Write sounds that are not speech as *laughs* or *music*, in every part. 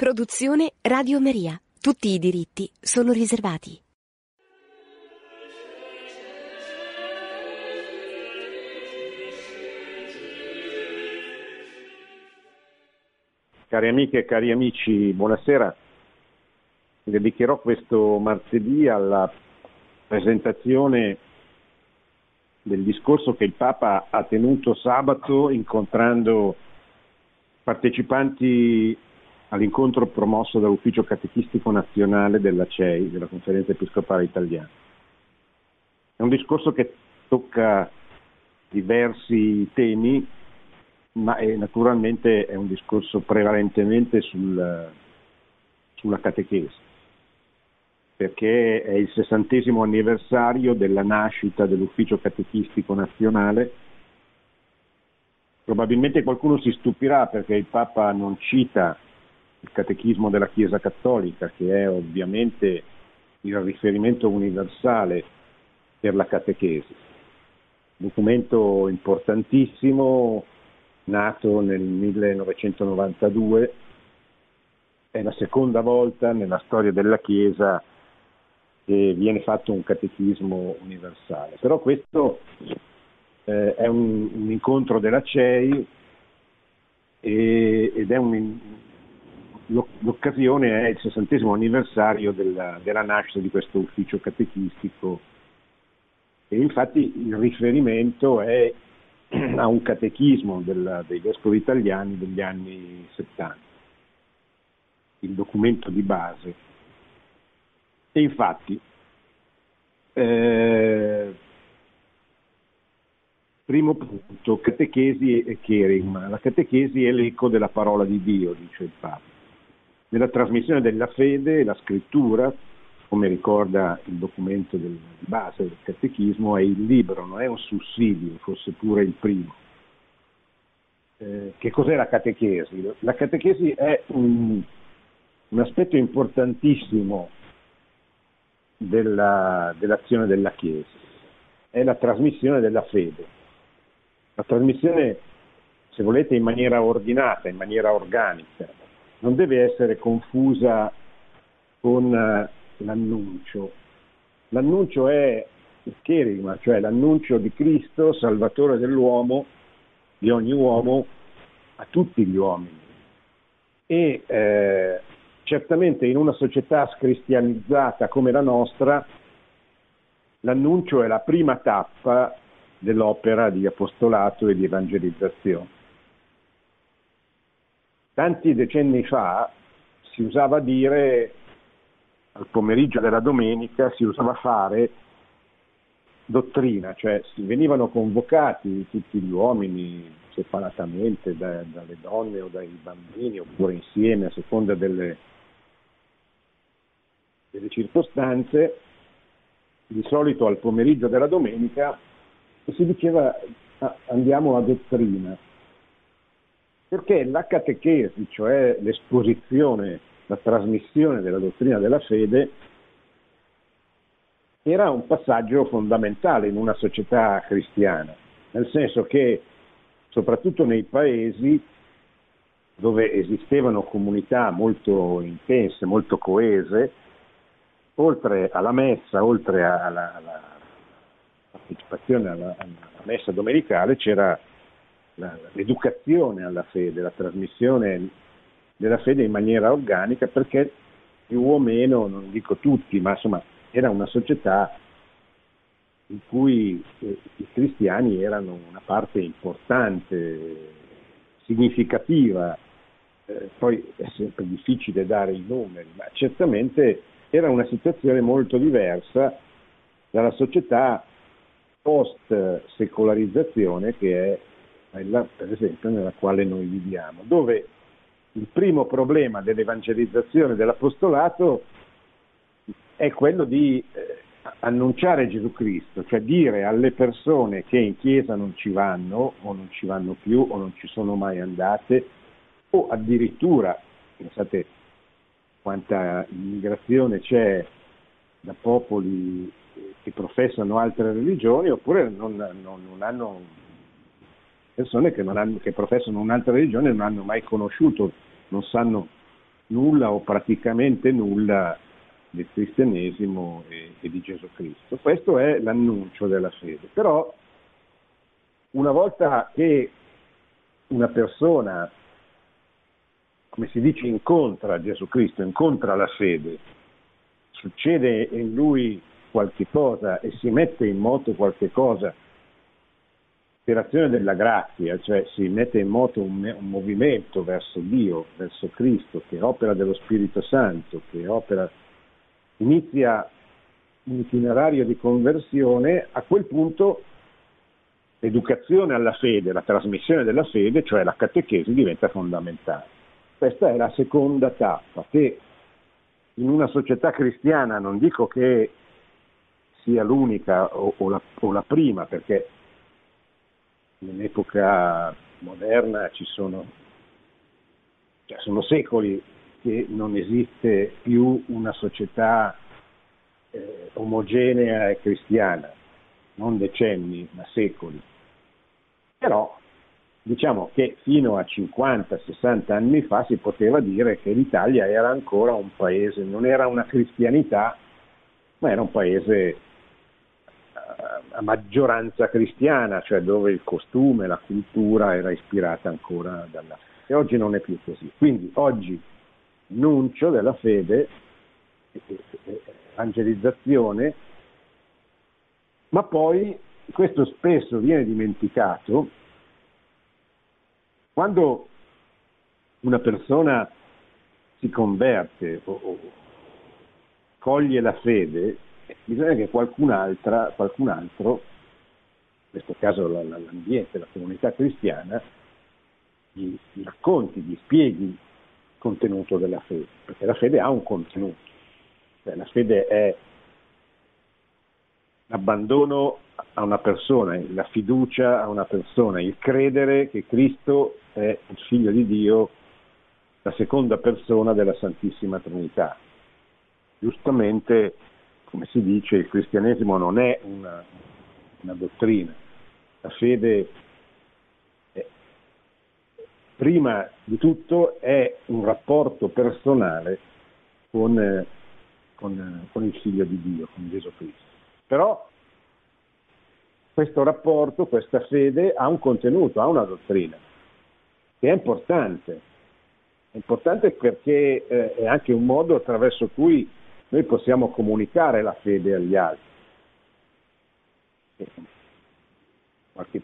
Produzione Radio Maria. Tutti i diritti sono riservati. Cari amiche e cari amici, buonasera. Dedicherò questo martedì alla presentazione del discorso che il Papa ha tenuto sabato incontrando partecipanti all'incontro promosso dall'Ufficio Catechistico Nazionale della CEI, della Conferenza Episcopale Italiana. È un discorso che tocca diversi temi, ma è, naturalmente è un discorso prevalentemente sul, sulla catechesi, perché è il sessantesimo anniversario della nascita dell'Ufficio Catechistico Nazionale. Probabilmente qualcuno si stupirà perché il Papa non cita il catechismo della Chiesa Cattolica, che è ovviamente il riferimento universale per la catechesi. Documento importantissimo, nato nel 1992, è la seconda volta nella storia della Chiesa che viene fatto un catechismo universale. Però questo eh, è un, un, incontro della CEI e, ed è un, l'occasione è il sessantesimo anniversario della, della, nascita di questo ufficio catechistico e infatti il riferimento è *clears throat* a un catechismo della, dei vescovi italiani degli anni 70, il documento di base. E infatti, eh, primo punto, catechesi e cherigma. La catechesi è l'eco della parola di Dio, dice il Papa nella trasmissione della fede, la scrittura, come ricorda il documento del, di base del catechismo, è il libro, non è un sussidio, fosse pure il primo. Eh, che cos'è la catechesi? La catechesi è un, un aspetto importantissimo della, dell'azione della Chiesa, è la trasmissione della fede. La trasmissione, se volete, in maniera ordinata, in maniera organica, non deve essere confusa con eh, l'annuncio. L'annuncio è il cherigma, cioè l'annuncio di Cristo, salvatore dell'uomo, di ogni uomo, a tutti gli uomini. E eh, certamente in una società scristianizzata come la nostra, l'annuncio è la prima tappa dell'opera di apostolato e di evangelizzazione. Tanti decenni fa si usava dire, al pomeriggio della domenica, si usava fare dottrina, cioè si venivano convocati tutti gli uomini separatamente da, dalle donne o dai bambini oppure insieme a seconda delle, delle circostanze, di solito al pomeriggio della domenica, si diceva ah, andiamo a dottrina perché la catechesi, cioè l'esposizione, la trasmissione della dottrina della fede, era un passaggio fondamentale in una società cristiana, nel senso che soprattutto nei paesi dove esistevano comunità molto intense, molto coese, oltre alla messa, oltre alla, alla partecipazione alla, alla messa domenicale, c'era l'educazione alla fede, la trasmissione della fede in maniera organica perché più o meno, non dico tutti, ma insomma era una società in cui eh, i cristiani erano una parte importante, significativa, eh, poi è sempre difficile dare i numeri, ma certamente era una situazione molto diversa dalla società post secolarizzazione che è quella per esempio nella quale noi viviamo, dove il primo problema dell'evangelizzazione dell'apostolato è quello di eh, annunciare Gesù Cristo, cioè dire alle persone che in chiesa non ci vanno o non ci vanno più o non ci sono mai andate o addirittura, pensate quanta immigrazione c'è da popoli che professano altre religioni oppure non, non, non hanno persone che, hanno, che, professano un'altra religione non hanno mai conosciuto, non sanno nulla o praticamente nulla del cristianesimo e, e di Gesù Cristo. Questo è l'annuncio della fede. Però una volta che una persona, come si dice, incontra Gesù Cristo, incontra la fede, succede in lui qualche cosa e si mette in moto qualche cosa per azione della grazia, cioè si mette in moto un, un, movimento verso Dio, verso Cristo, che opera dello Spirito Santo, che opera, inizia un itinerario di conversione, a quel punto l'educazione alla fede, la trasmissione della fede, cioè la catechesi, diventa fondamentale. Questa è la seconda tappa che in una società cristiana, non dico che sia l'unica o, o, la, o la prima, perché nell'epoca moderna ci sono, cioè sono secoli che non esiste più una società eh, omogenea e cristiana, non decenni, ma secoli. Però diciamo che fino a 50-60 anni fa si poteva dire che l'Italia era ancora un paese, non era una cristianità, ma era un paese a maggioranza cristiana, cioè dove il costume, la cultura era ispirata ancora dalla. E oggi non è più così. Quindi oggi annuncio della fede, evangelizzazione, ma poi questo spesso viene dimenticato quando una persona si converte o, o coglie la fede, bisogna che qualcun, qualcun altro, in questo caso l'ambiente, la comunità cristiana, gli, gli racconti, gli spieghi il contenuto della fede, perché la fede ha un contenuto, cioè, la fede è l'abbandono a una persona, la fiducia a una persona, il credere che Cristo è il figlio di Dio, la seconda persona della Santissima Trinità. Giustamente come si dice, il cristianesimo non è una, una dottrina, la fede è, prima di tutto è un rapporto personale con, con, con il figlio di Dio, con Gesù Cristo. Però questo rapporto, questa fede ha un contenuto, ha una dottrina, che è importante. È importante perché eh, è anche un modo attraverso cui noi possiamo comunicare la fede agli altri. Qualche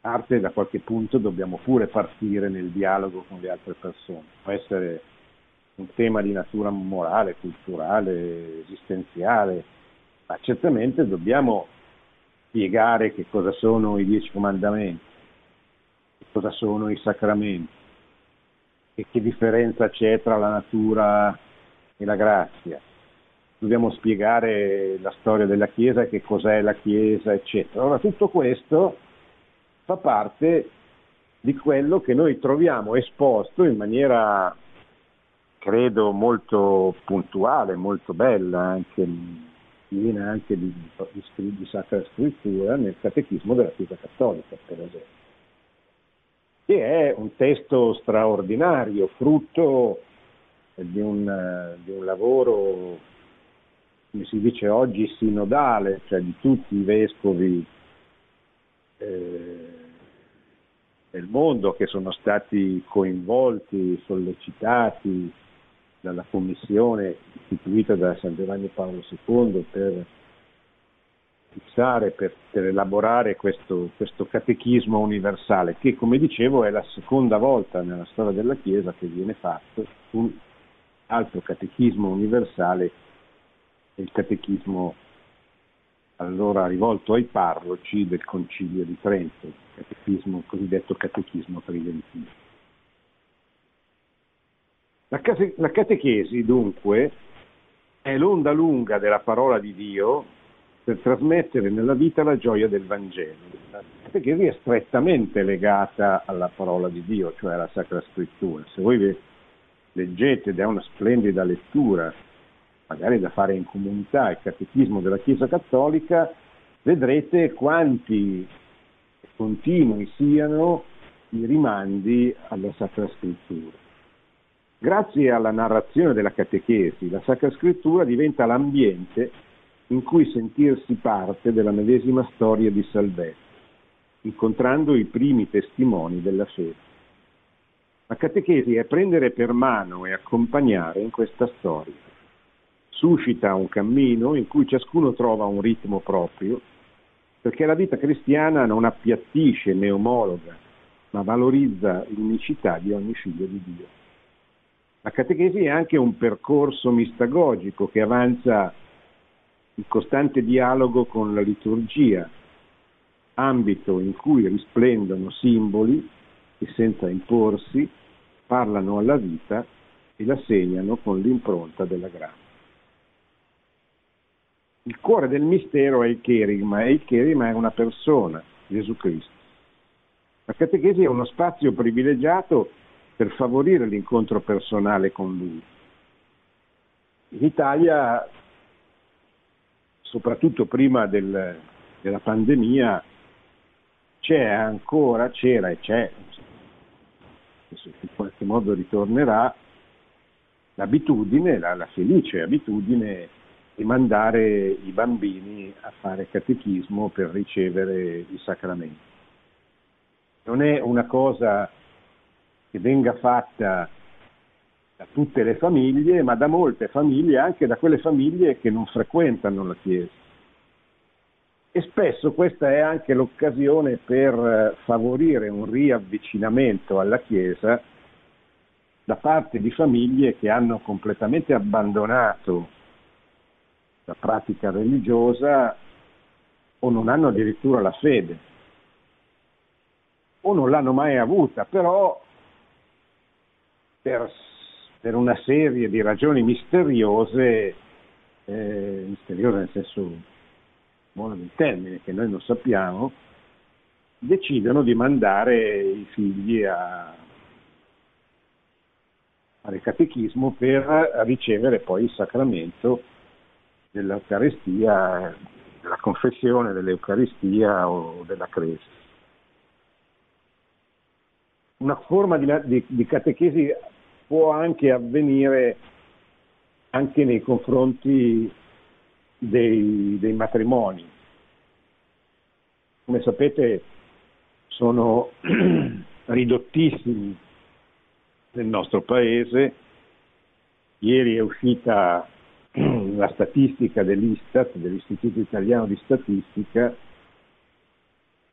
parte, da qualche punto dobbiamo pure partire nel dialogo con le altre persone. Può essere un tema di natura morale, culturale, esistenziale, ma certamente dobbiamo spiegare che cosa sono i dieci comandamenti, che cosa sono i sacramenti, e che differenza c'è tra la natura e la grazia. Dobbiamo spiegare la storia della Chiesa, che cos'è la Chiesa, eccetera. Allora tutto questo fa parte di quello che noi troviamo esposto in maniera, credo, molto puntuale, molto bella, anche, piena anche di, di, di Sacra Scrittura nel Catechismo della Chiesa Cattolica, per esempio, che è un testo straordinario, frutto di un, di un lavoro, come si dice oggi, sinodale, cioè di tutti i vescovi eh, del mondo che sono stati coinvolti, sollecitati dalla commissione istituita da San Giovanni Paolo II per fissare, per, per elaborare questo, questo, catechismo universale, che come dicevo è la seconda volta nella storia della Chiesa che viene fatto, altro catechismo universale, il catechismo allora rivolto ai parroci del Concilio di Trento, catechismo, cosiddetto catechismo tridentino. La, cate- la catechesi dunque è l'onda lunga della parola di Dio per trasmettere nella vita la gioia del Vangelo. La catechesi è strettamente legata alla parola di Dio, cioè alla Sacra Scrittura. Se voi leggete ed è una splendida lettura, magari da fare in comunità, il Catechismo della Chiesa Cattolica, vedrete quanti continui siano i rimandi alla Sacra Scrittura. Grazie alla narrazione della catechesi, la Sacra Scrittura diventa l'ambiente in cui sentirsi parte della medesima storia di salvezza, incontrando i primi testimoni della fede. La catechesi è prendere per mano e accompagnare in questa storia. Suscita un cammino in cui ciascuno trova un ritmo proprio, perché la vita cristiana non appiattisce né omologa, ma valorizza l'unicità di ogni figlio di Dio. La catechesi è anche un percorso mistagogico che avanza in costante dialogo con la liturgia, ambito in cui risplendono simboli che senza imporsi parlano alla vita e la segnano con l'impronta della grazia. Il cuore del mistero è il cherigma e il cherigma è una persona, Gesù Cristo. La catechesi è uno spazio privilegiato per favorire l'incontro personale con Lui. In Italia, soprattutto prima del, della pandemia, c'è ancora, c'era e c'è, in qualche modo ritornerà, l'abitudine, la, la felice abitudine di mandare i bambini a fare catechismo per ricevere i sacramenti. Non è una cosa che venga fatta da tutte le famiglie, ma da molte famiglie, anche da quelle famiglie che non frequentano la Chiesa. E spesso questa è anche l'occasione per eh, favorire un riavvicinamento alla Chiesa da parte di famiglie che hanno completamente abbandonato la pratica religiosa o non hanno addirittura la fede. O non l'hanno mai avuta, però per, per una serie di ragioni misteriose, eh, misteriose nel senso buono del termine, che noi non sappiamo, decidono di mandare i figli a fare catechismo per ricevere poi il sacramento dell'Eucaristia, della confessione dell'Eucaristia o della Cresta. Una forma di, di, di catechesi può anche avvenire anche nei confronti dei, dei matrimoni. Come sapete sono *clears throat* ridottissimi nel nostro paese. Ieri è uscita *clears throat* la statistica dell'Istat, dell'Istituto Italiano di Statistica,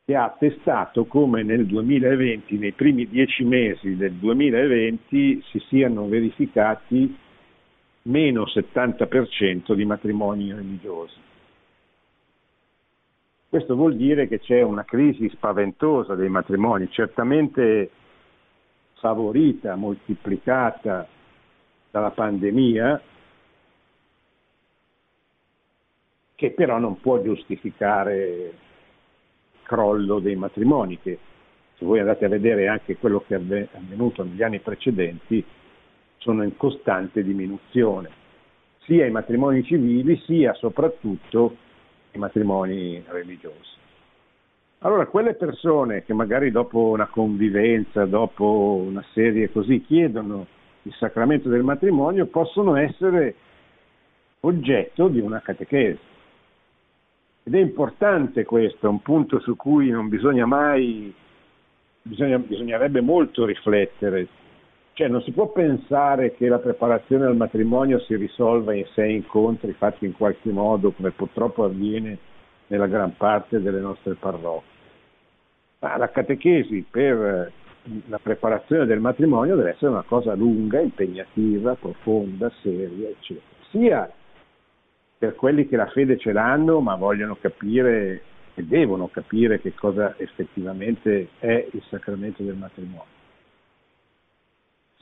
che ha attestato come nel 2020, nei primi dieci mesi del 2020, si siano verificati meno 70% di matrimoni religiosi. Questo vuol dire che c'è una crisi spaventosa dei matrimoni, certamente favorita, moltiplicata dalla pandemia, che però non può giustificare il crollo dei matrimoni, che se voi andate a vedere anche quello che è avvenuto negli anni precedenti, sono in costante diminuzione, sia i matrimoni civili sia soprattutto i matrimoni religiosi. Allora, quelle persone che magari dopo una convivenza, dopo una serie così, chiedono il sacramento del matrimonio, possono essere oggetto di una catechesi. Ed è importante questo, è un punto su cui non bisogna mai, bisogna, bisognerebbe molto riflettere, cioè non si può pensare che la preparazione al matrimonio si risolva in sei incontri fatti in qualche modo, come purtroppo avviene nella gran parte delle nostre parrocchie. Ma la catechesi per la preparazione del matrimonio deve essere una cosa lunga, impegnativa, profonda, seria, eccetera. Sia per quelli che la fede ce l'hanno, ma vogliono capire e devono capire che cosa effettivamente è il sacramento del matrimonio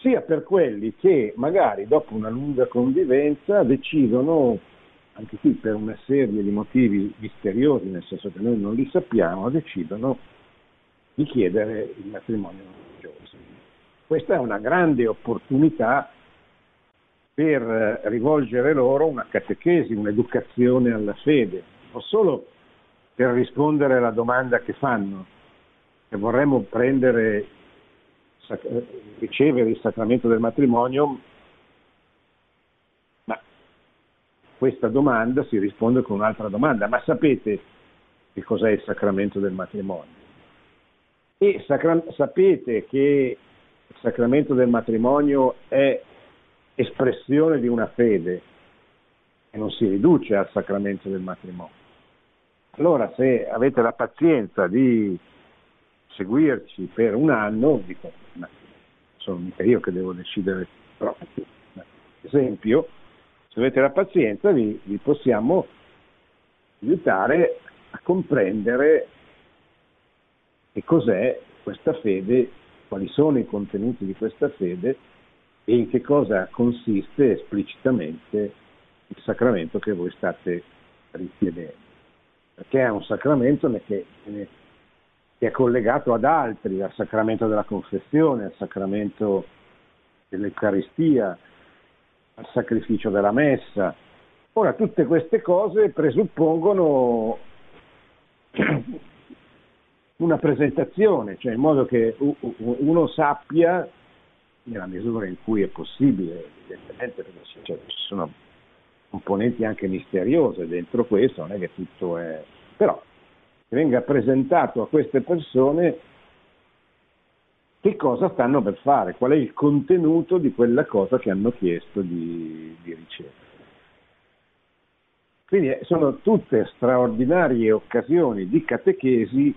sia per quelli che magari dopo una lunga convivenza decidono, anche qui per una serie di motivi misteriosi, nel senso che noi non li sappiamo, decidono di chiedere il matrimonio religioso. Questa è una grande opportunità per rivolgere loro una catechesi, un'educazione alla fede, non solo per rispondere alla domanda che fanno, che vorremmo prendere ricevere il sacramento del matrimonio, ma questa domanda si risponde con un'altra domanda, ma sapete che cos'è il sacramento del matrimonio? E sacra- sapete che il sacramento del matrimonio è espressione di una fede e non si riduce al sacramento del matrimonio. Allora se avete la pazienza di seguirci per un anno, dico, ma sono mica io che devo decidere, però esempio, se avete la pazienza vi, vi possiamo aiutare a comprendere che cos'è questa fede, quali sono i contenuti di questa fede e in che cosa consiste esplicitamente il sacramento che voi state richiedendo. Perché è un sacramento che, che è collegato ad altri, al sacramento della confessione, al sacramento dell'Eucaristia, al sacrificio della messa. Ora, tutte queste cose presuppongono *clears throat* una presentazione, cioè in modo che uno sappia, nella misura in cui è possibile, evidentemente perché cioè, ci sono componenti anche misteriose dentro questo, non è che tutto è... però venga presentato a queste persone che cosa stanno per fare, qual è il contenuto di quella cosa che hanno chiesto di, di ricevere. Quindi eh, sono tutte straordinarie occasioni di catechesi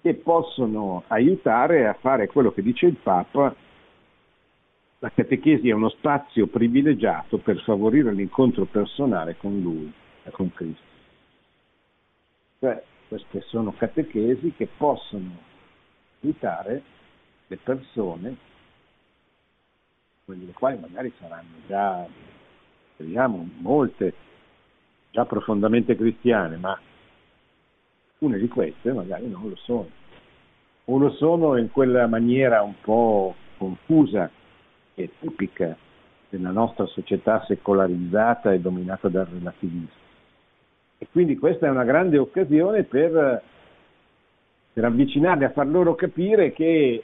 che possono aiutare a fare quello che dice il Papa, la catechesi è uno spazio privilegiato per favorire l'incontro personale con Lui, con Cristo. Cioè, queste sono catechesi che possono aiutare le persone, quelle le quali magari saranno già, speriamo, molte, già profondamente cristiane, ma alcune di queste magari non lo sono. O lo sono in quella maniera un po' confusa e tipica della nostra società secolarizzata e dominata dal relativismo. E quindi questa è una grande occasione per, per avvicinarli, a far loro capire che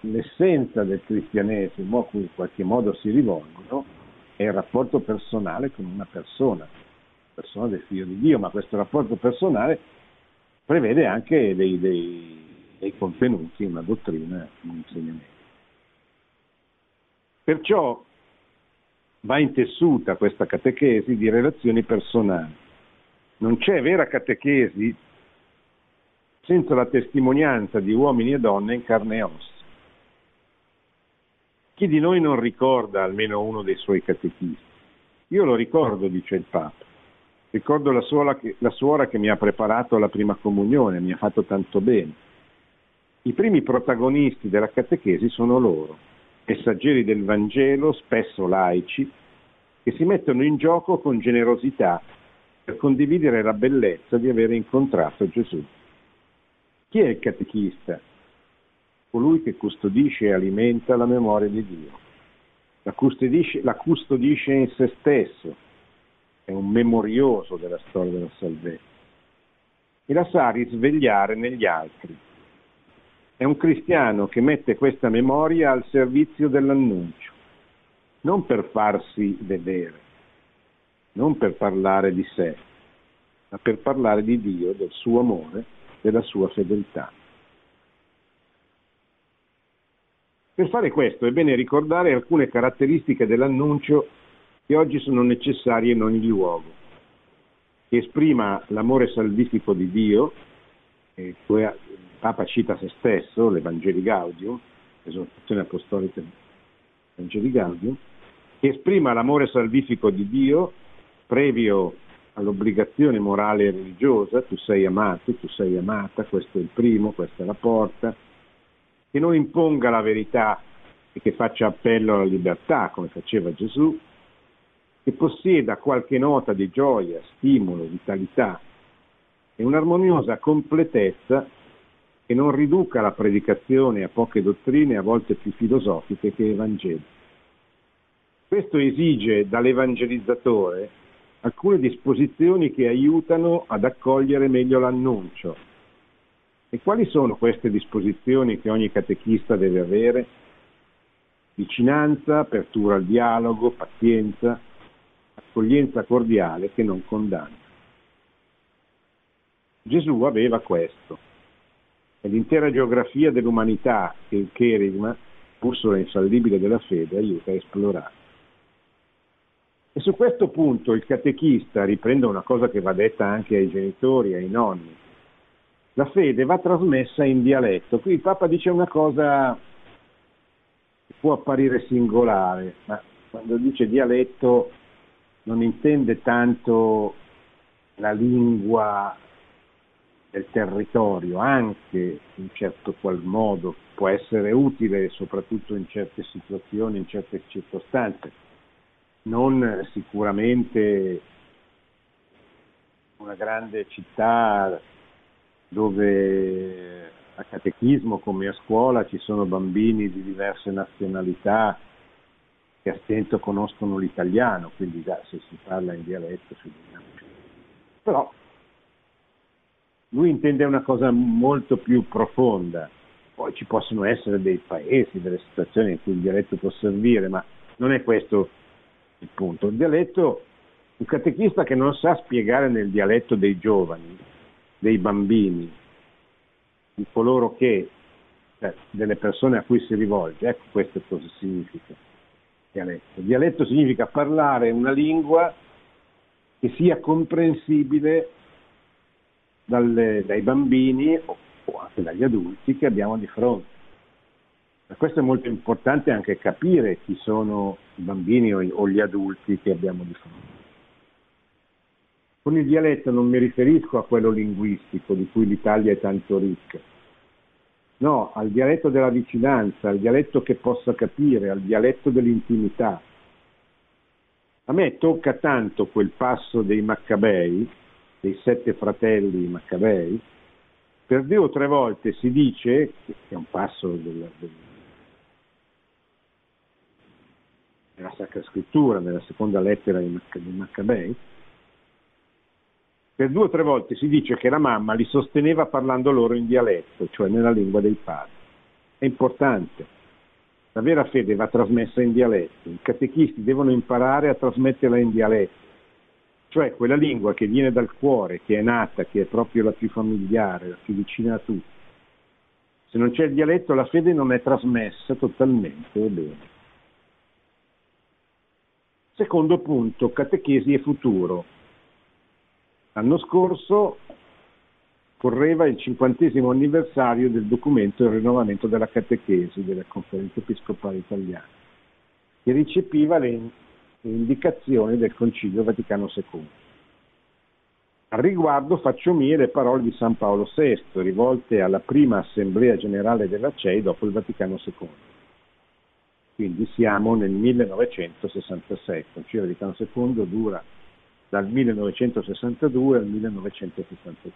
l'essenza del cristianesimo a cui in qualche modo si rivolgono è il rapporto personale con una persona, persona del figlio di Dio, ma questo rapporto personale prevede anche dei, dei, dei contenuti, una dottrina, un insegnamento. Perciò va intessuta questa catechesi di relazioni personali non c'è vera catechesi senza la testimonianza di uomini e donne in carne e ossa. Chi di noi non ricorda almeno uno dei suoi catechisti? Io lo ricordo, dice il Papa. Ricordo la suora, che, la suora che mi ha preparato alla prima comunione, mi ha fatto tanto bene. I primi protagonisti della catechesi sono loro, messaggeri del Vangelo, spesso laici, che si mettono in gioco con generosità per condividere la bellezza di aver incontrato Gesù. Chi è il catechista? Colui che custodisce e alimenta la memoria di Dio. La custodisce, la custodisce in se stesso, è un memorioso della storia della salvezza e la sa risvegliare negli altri. È un cristiano che mette questa memoria al servizio dell'annuncio, non per farsi vedere, non per parlare di sé, ma per parlare di Dio, del suo amore, della sua fedeltà. Per fare questo è bene ricordare alcune caratteristiche dell'annuncio che oggi sono necessarie in ogni luogo, che esprima l'amore salvifico di Dio, il Papa cita se stesso, l'Evangeli Gaudium, esortazione apostolica Evangeli Gaudium, che esprima l'amore salvifico di Dio previo all'obbligazione morale e religiosa, tu sei amato, tu sei amata, questo è il primo, questa è la porta, che non imponga la verità e che faccia appello alla libertà come faceva Gesù, che possieda qualche nota di gioia, stimolo, vitalità e un'armoniosa completezza che non riduca la predicazione a poche dottrine a volte più filosofiche che evangeliche. Questo esige dall'evangelizzatore alcune disposizioni che aiutano ad accogliere meglio l'annuncio, E quali sono queste disposizioni che ogni catechista deve avere? Vicinanza, apertura al dialogo, pazienza, accoglienza cordiale che non condanna. Gesù aveva questo. È l'intera geografia dell'umanità che il Kerigma, bussola infallibile della fede, aiuta a esplorare. E su questo punto il catechista, riprendo una cosa che va detta anche ai genitori, ai nonni, la fede va trasmessa in dialetto. Qui il Papa dice una cosa che può apparire singolare, ma quando dice dialetto non intende tanto la lingua del territorio, anche in certo qual modo può essere utile, soprattutto in certe situazioni, in certe circostanze. Non sicuramente una grande città dove a catechismo come a scuola ci sono bambini di diverse nazionalità che a stento conoscono l'italiano, quindi già se si parla in dialetto si Però lui intende una cosa molto più profonda, poi ci possono essere dei paesi, delle situazioni in cui il dialetto può servire, ma non è questo il punto. Il dialetto, un catechista che non sa spiegare nel dialetto dei giovani dei bambini, di coloro che, cioè, delle persone a cui si rivolge. Ecco questo cosa significa dialetto. Dialetto significa parlare una lingua che sia comprensibile dalle, dai bambini o, o anche dagli adulti che abbiamo di fronte. Per questo è molto importante anche capire chi sono i bambini o, gli adulti che abbiamo di fronte. Con il dialetto non mi riferisco a quello linguistico di cui l'Italia è tanto ricca, no, al dialetto della vicinanza, al dialetto che possa capire, al dialetto dell'intimità. A me tocca tanto quel passo dei Maccabei, dei sette fratelli Maccabei, per due o tre volte si dice, che è un passo della, della Sacra Scrittura, nella seconda lettera dei Maccabei, per due o tre volte si dice che la mamma li sosteneva parlando loro in dialetto, cioè nella lingua dei padri. È importante. La vera fede va trasmessa in dialetto. I catechisti devono imparare a trasmetterla in dialetto, cioè quella lingua che viene dal cuore, che è nata, che è proprio la più familiare, la più vicina a tutti. Se non c'è il dialetto la fede non è trasmessa totalmente bene. Secondo punto, catechesi e futuro. L'anno scorso correva il cinquantesimo anniversario del documento Il rinnovamento della catechesi della Conferenza Episcopale Italiana, che recepiva le, indicazioni del Concilio Vaticano II. Al riguardo faccio mie le parole di San Paolo VI, rivolte alla prima Assemblea Generale della CEI dopo il Vaticano II. Quindi siamo nel 1966, il Concilio Vaticano II dura dal 1962 al 1965.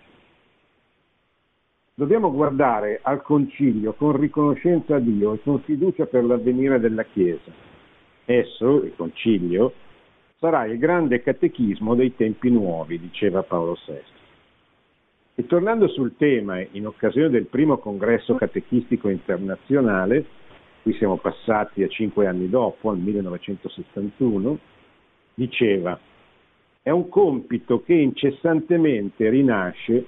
Dobbiamo guardare al concilio con riconoscenza a Dio e con fiducia per l'avvenire della Chiesa. Esso, il concilio, sarà il grande catechismo dei tempi nuovi, diceva Paolo VI. E tornando sul tema, in occasione del primo congresso catechistico internazionale, qui siamo passati a cinque anni dopo, al 1971, diceva è un compito che incessantemente rinasce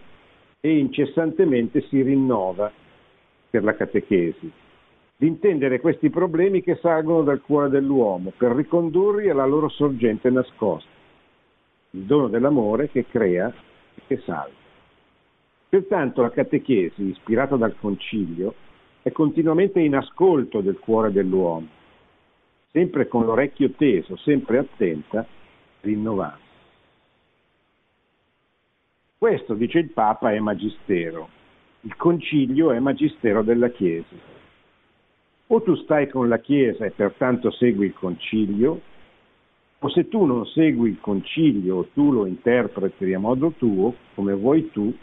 e incessantemente si rinnova per la catechesi, di intendere questi problemi che salgono dal cuore dell'uomo per ricondurli alla loro sorgente nascosta, il dono dell'amore che crea e che salva. Pertanto la catechesi, ispirata dal concilio, è continuamente in ascolto del cuore dell'uomo, sempre con l'orecchio teso, sempre attenta, rinnovata. Questo, dice il Papa, è magistero. Il concilio è magistero della Chiesa. O tu stai con la Chiesa e pertanto segui il concilio, o se tu non segui il concilio o tu lo interpreti a modo tuo, come vuoi tu,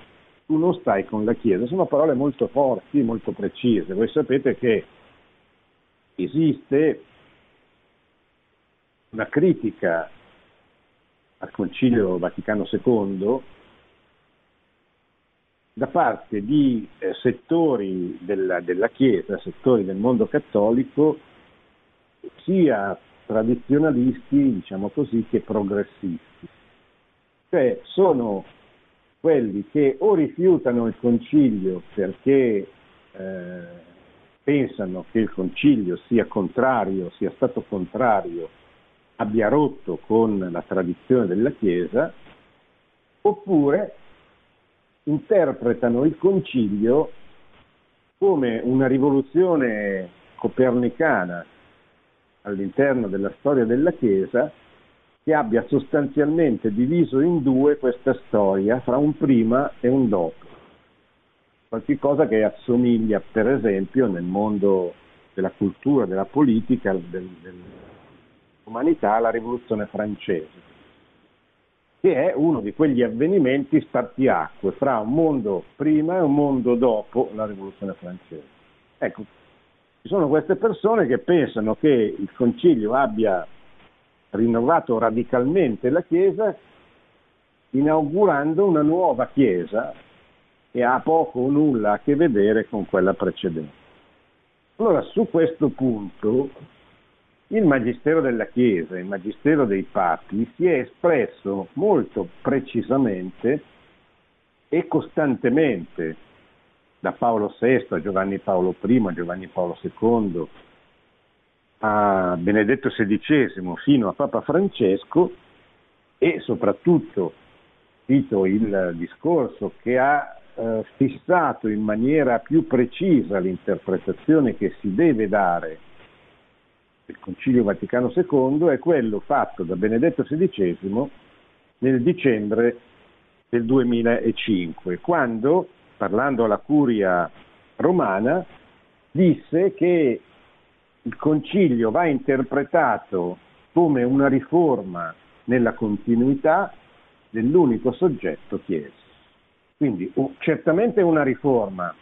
tu non stai con la Chiesa. Sono parole molto forti, molto precise. Voi sapete che esiste una critica al Concilio Vaticano II da parte di eh, settori della, della, Chiesa, settori del mondo cattolico, sia tradizionalisti, diciamo così, che progressisti. Cioè sono quelli che o rifiutano il concilio perché eh, pensano che il concilio sia contrario, sia stato contrario, abbia rotto con la tradizione della Chiesa, oppure interpretano il concilio come una rivoluzione copernicana all'interno della storia della Chiesa che abbia sostanzialmente diviso in due questa storia fra un prima e un dopo. Qualche cosa che assomiglia per esempio nel mondo della cultura, della politica, del, dell'umanità alla rivoluzione francese che è uno di quegli avvenimenti spartiacque fra un mondo prima e un mondo dopo la rivoluzione francese. Ecco, ci sono queste persone che pensano che il concilio abbia rinnovato radicalmente la Chiesa inaugurando una nuova Chiesa che ha poco o nulla a che vedere con quella precedente. Allora, su questo punto il Magistero della Chiesa, il Magistero dei Papi, si è espresso molto precisamente e costantemente, da Paolo VI a Giovanni Paolo I, a Giovanni Paolo II, a Benedetto XVI fino a Papa Francesco e soprattutto, cito il discorso che ha eh, fissato in maniera più precisa l'interpretazione che si deve dare il Concilio Vaticano II è quello fatto da Benedetto XVI nel dicembre del 2005, quando, parlando alla curia romana, disse che il concilio va interpretato come una riforma nella continuità dell'unico soggetto Chiesa. Quindi certamente una riforma,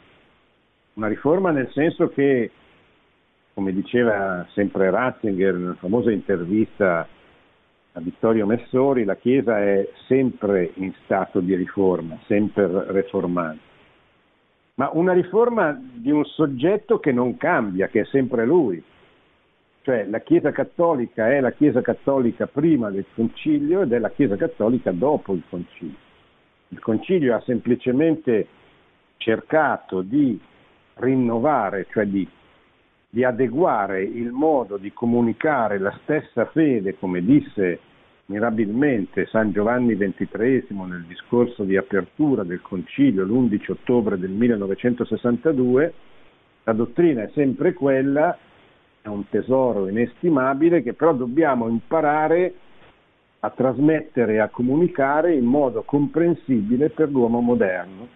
una riforma nel senso che come diceva sempre Ratzinger nella famosa intervista a Vittorio Messori, la Chiesa è sempre in stato di riforma, sempre reformante. Ma una riforma di un soggetto che non cambia, che è sempre lui. Cioè la Chiesa cattolica è la Chiesa cattolica prima del concilio ed è la Chiesa cattolica dopo il concilio. Il concilio ha semplicemente cercato di rinnovare, cioè di di adeguare il modo di comunicare la stessa fede, come disse mirabilmente San Giovanni XXIII nel discorso di apertura del concilio l'11 ottobre del 1962, la dottrina è sempre quella, è un tesoro inestimabile che però dobbiamo imparare a trasmettere e a comunicare in modo comprensibile per l'uomo moderno,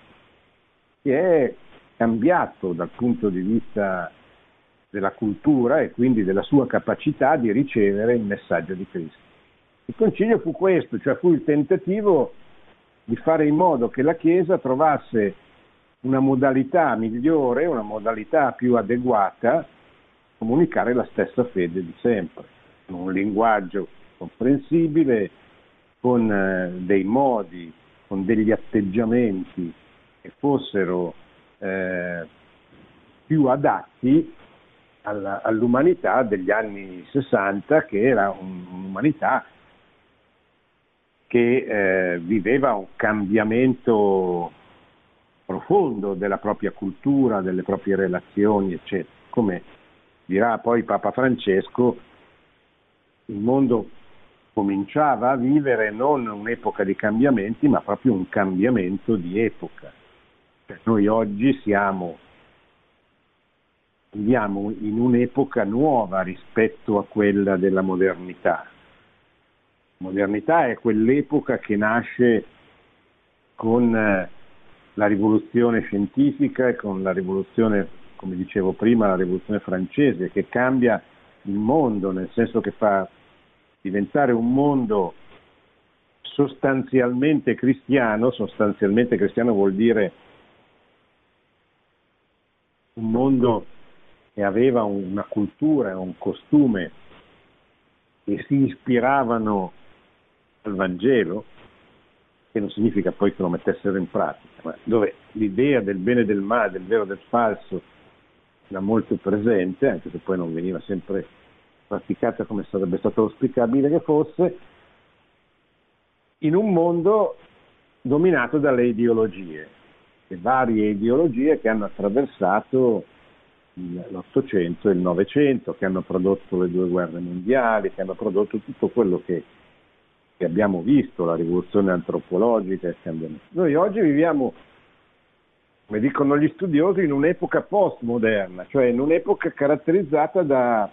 che è cambiato dal punto di vista della cultura e quindi della sua capacità di ricevere il messaggio di Cristo. Il concilio fu questo, cioè fu il tentativo di fare in modo che la Chiesa trovasse una modalità migliore, una modalità più adeguata a comunicare la stessa fede di sempre, con un linguaggio comprensibile, con eh, dei modi, con degli atteggiamenti che fossero eh, più adatti all'umanità degli anni 60 che era un'umanità che eh, viveva un cambiamento profondo della propria cultura, delle proprie relazioni, eccetera. Come dirà poi Papa Francesco, il mondo cominciava a vivere non un'epoca di cambiamenti, ma proprio un cambiamento di epoca. Cioè, noi oggi siamo viviamo in un'epoca nuova rispetto a quella della modernità. Modernità è quell'epoca che nasce con eh, la rivoluzione scientifica e con la rivoluzione, come dicevo prima, la rivoluzione francese, che cambia il mondo, nel senso che fa diventare un mondo sostanzialmente cristiano, sostanzialmente cristiano vuol dire un mondo e aveva una cultura e un costume che si ispiravano al Vangelo, che non significa poi che lo mettessero in pratica, ma dove l'idea del bene e del male, del vero e del falso era molto presente, anche se poi non veniva sempre praticata come sarebbe stato auspicabile che fosse, in un mondo dominato dalle ideologie, le varie ideologie che hanno attraversato l'Ottocento e il Novecento, che hanno prodotto le due guerre mondiali, che hanno prodotto tutto quello che, che abbiamo visto, la rivoluzione antropologica, il cambiamento. Noi oggi viviamo, come dicono gli studiosi, in un'epoca postmoderna, cioè in un'epoca caratterizzata da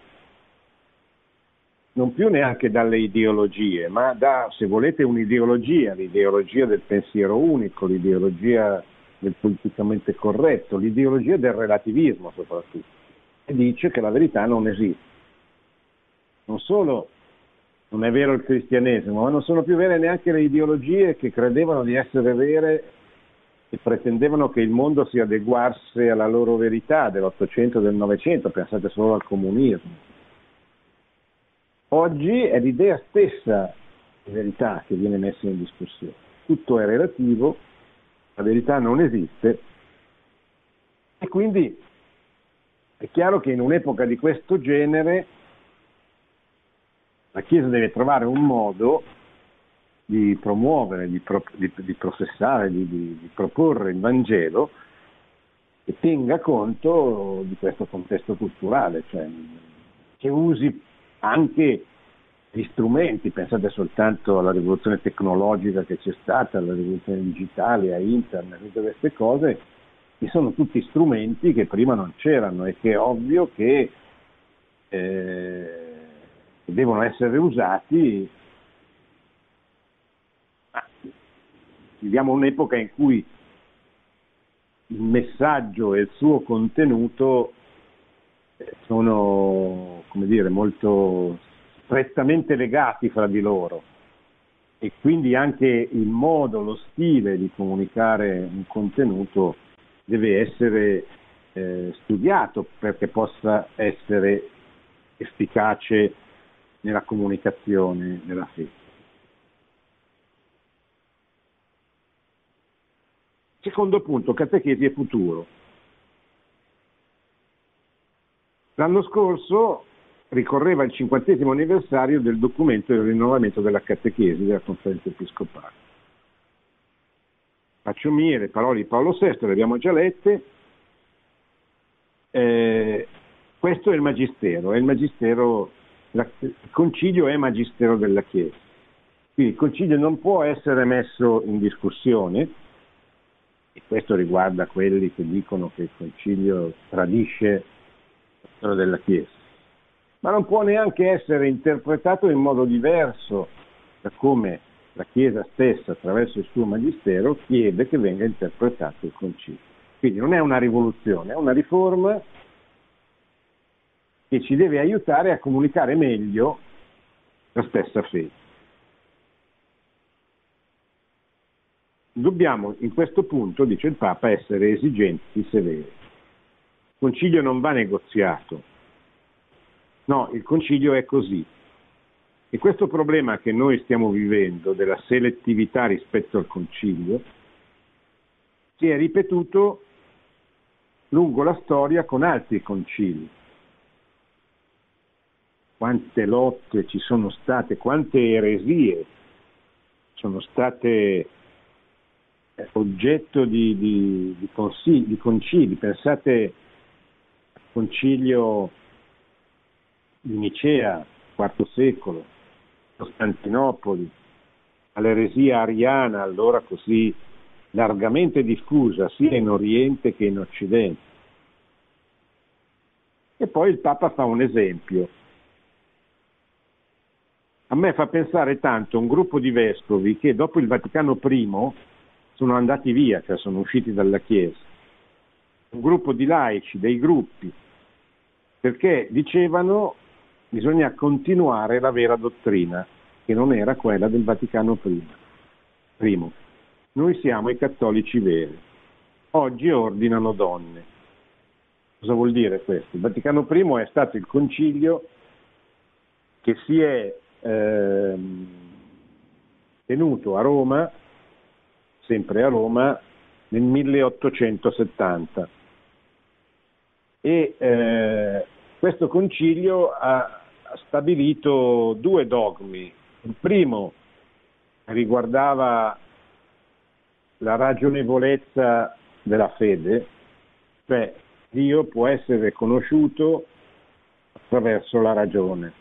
non più neanche dalle ideologie, ma da, se volete, un'ideologia, l'ideologia del pensiero unico, l'ideologia del politicamente corretto, l'ideologia del relativismo soprattutto, e dice che la verità non esiste. Non solo non è vero il cristianesimo, ma non sono più vere neanche le ideologie che credevano di essere vere e pretendevano che il mondo si adeguasse alla loro verità dell'Ottocento e del Novecento, pensate solo al comunismo. Oggi è l'idea stessa di verità che viene messa in discussione. Tutto è relativo, la verità non esiste e quindi è chiaro che in un'epoca di questo genere la Chiesa deve trovare un modo di promuovere, di, pro, di, di professare, di, di, proporre il Vangelo che tenga conto di questo contesto culturale, cioè che usi anche gli strumenti, pensate soltanto alla rivoluzione tecnologica che c'è stata, alla rivoluzione digitale, a internet, tutte queste cose, che sono tutti strumenti che prima non c'erano e che è ovvio che eh, devono essere usati. Ma viviamo un'epoca in cui il messaggio e il suo contenuto eh, sono, come dire, molto strettamente legati fra di loro e quindi anche il modo, lo stile di comunicare un contenuto deve essere eh, studiato perché possa essere efficace nella comunicazione della fede. Secondo punto, catechesi e futuro. L'anno scorso ricorreva il cinquantesimo anniversario del documento del rinnovamento della catechesi della conferenza episcopale. Faccio mie le parole di Paolo VI, le abbiamo già lette. Eh, questo è il magistero, è il magistero, il concilio è magistero della Chiesa. Quindi il concilio non può essere messo in discussione, e questo riguarda quelli che dicono che il concilio tradisce la della Chiesa ma non può neanche essere interpretato in modo diverso da come la Chiesa stessa, attraverso il suo magistero, chiede che venga interpretato il concilio. Quindi non è una rivoluzione, è una riforma che ci deve aiutare a comunicare meglio la stessa fede. Dobbiamo in questo punto, dice il Papa, essere esigenti, severi. Il concilio non va negoziato, No, il concilio è così. E questo problema che noi stiamo vivendo della selettività rispetto al concilio si è ripetuto lungo la storia con altri concili. Quante lotte ci sono state, quante eresie sono state eh, oggetto di, di, di, consigli, di concili. Pensate al concilio di Nicea, IV secolo, Costantinopoli, all'eresia ariana allora così largamente diffusa sia in Oriente che in Occidente. E poi il Papa fa un esempio. A me fa pensare tanto un gruppo di vescovi che dopo il Vaticano I sono andati via, cioè sono usciti dalla Chiesa. Un gruppo di laici, dei gruppi, perché dicevano bisogna continuare la vera dottrina, che non era quella del Vaticano I. Primo, noi siamo i cattolici veri. Oggi ordinano donne. Cosa vuol dire questo? Il Vaticano I è stato il concilio che si è ehm, tenuto a Roma sempre a Roma, nel 1870. E eh, questo concilio ha stabilito due dogmi. Il primo riguardava la ragionevolezza della fede, cioè Dio può essere conosciuto attraverso la ragione.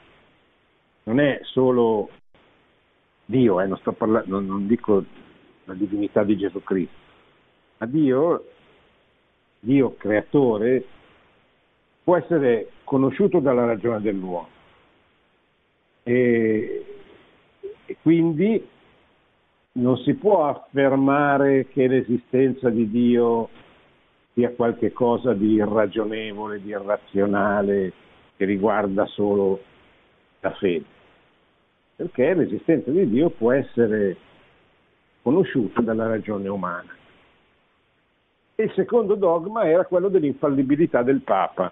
Non è solo Dio, eh, non, parlando, non, non dico la divinità di Gesù Cristo, ma Dio, Dio creatore, può essere conosciuto dalla ragione dell'uomo. E, e quindi non si può affermare che l'esistenza di Dio sia qualcosa di irragionevole, di irrazionale, che riguarda solo la fede, perché l'esistenza di Dio può essere conosciuta dalla ragione umana. E il secondo dogma era quello dell'infallibilità del Papa.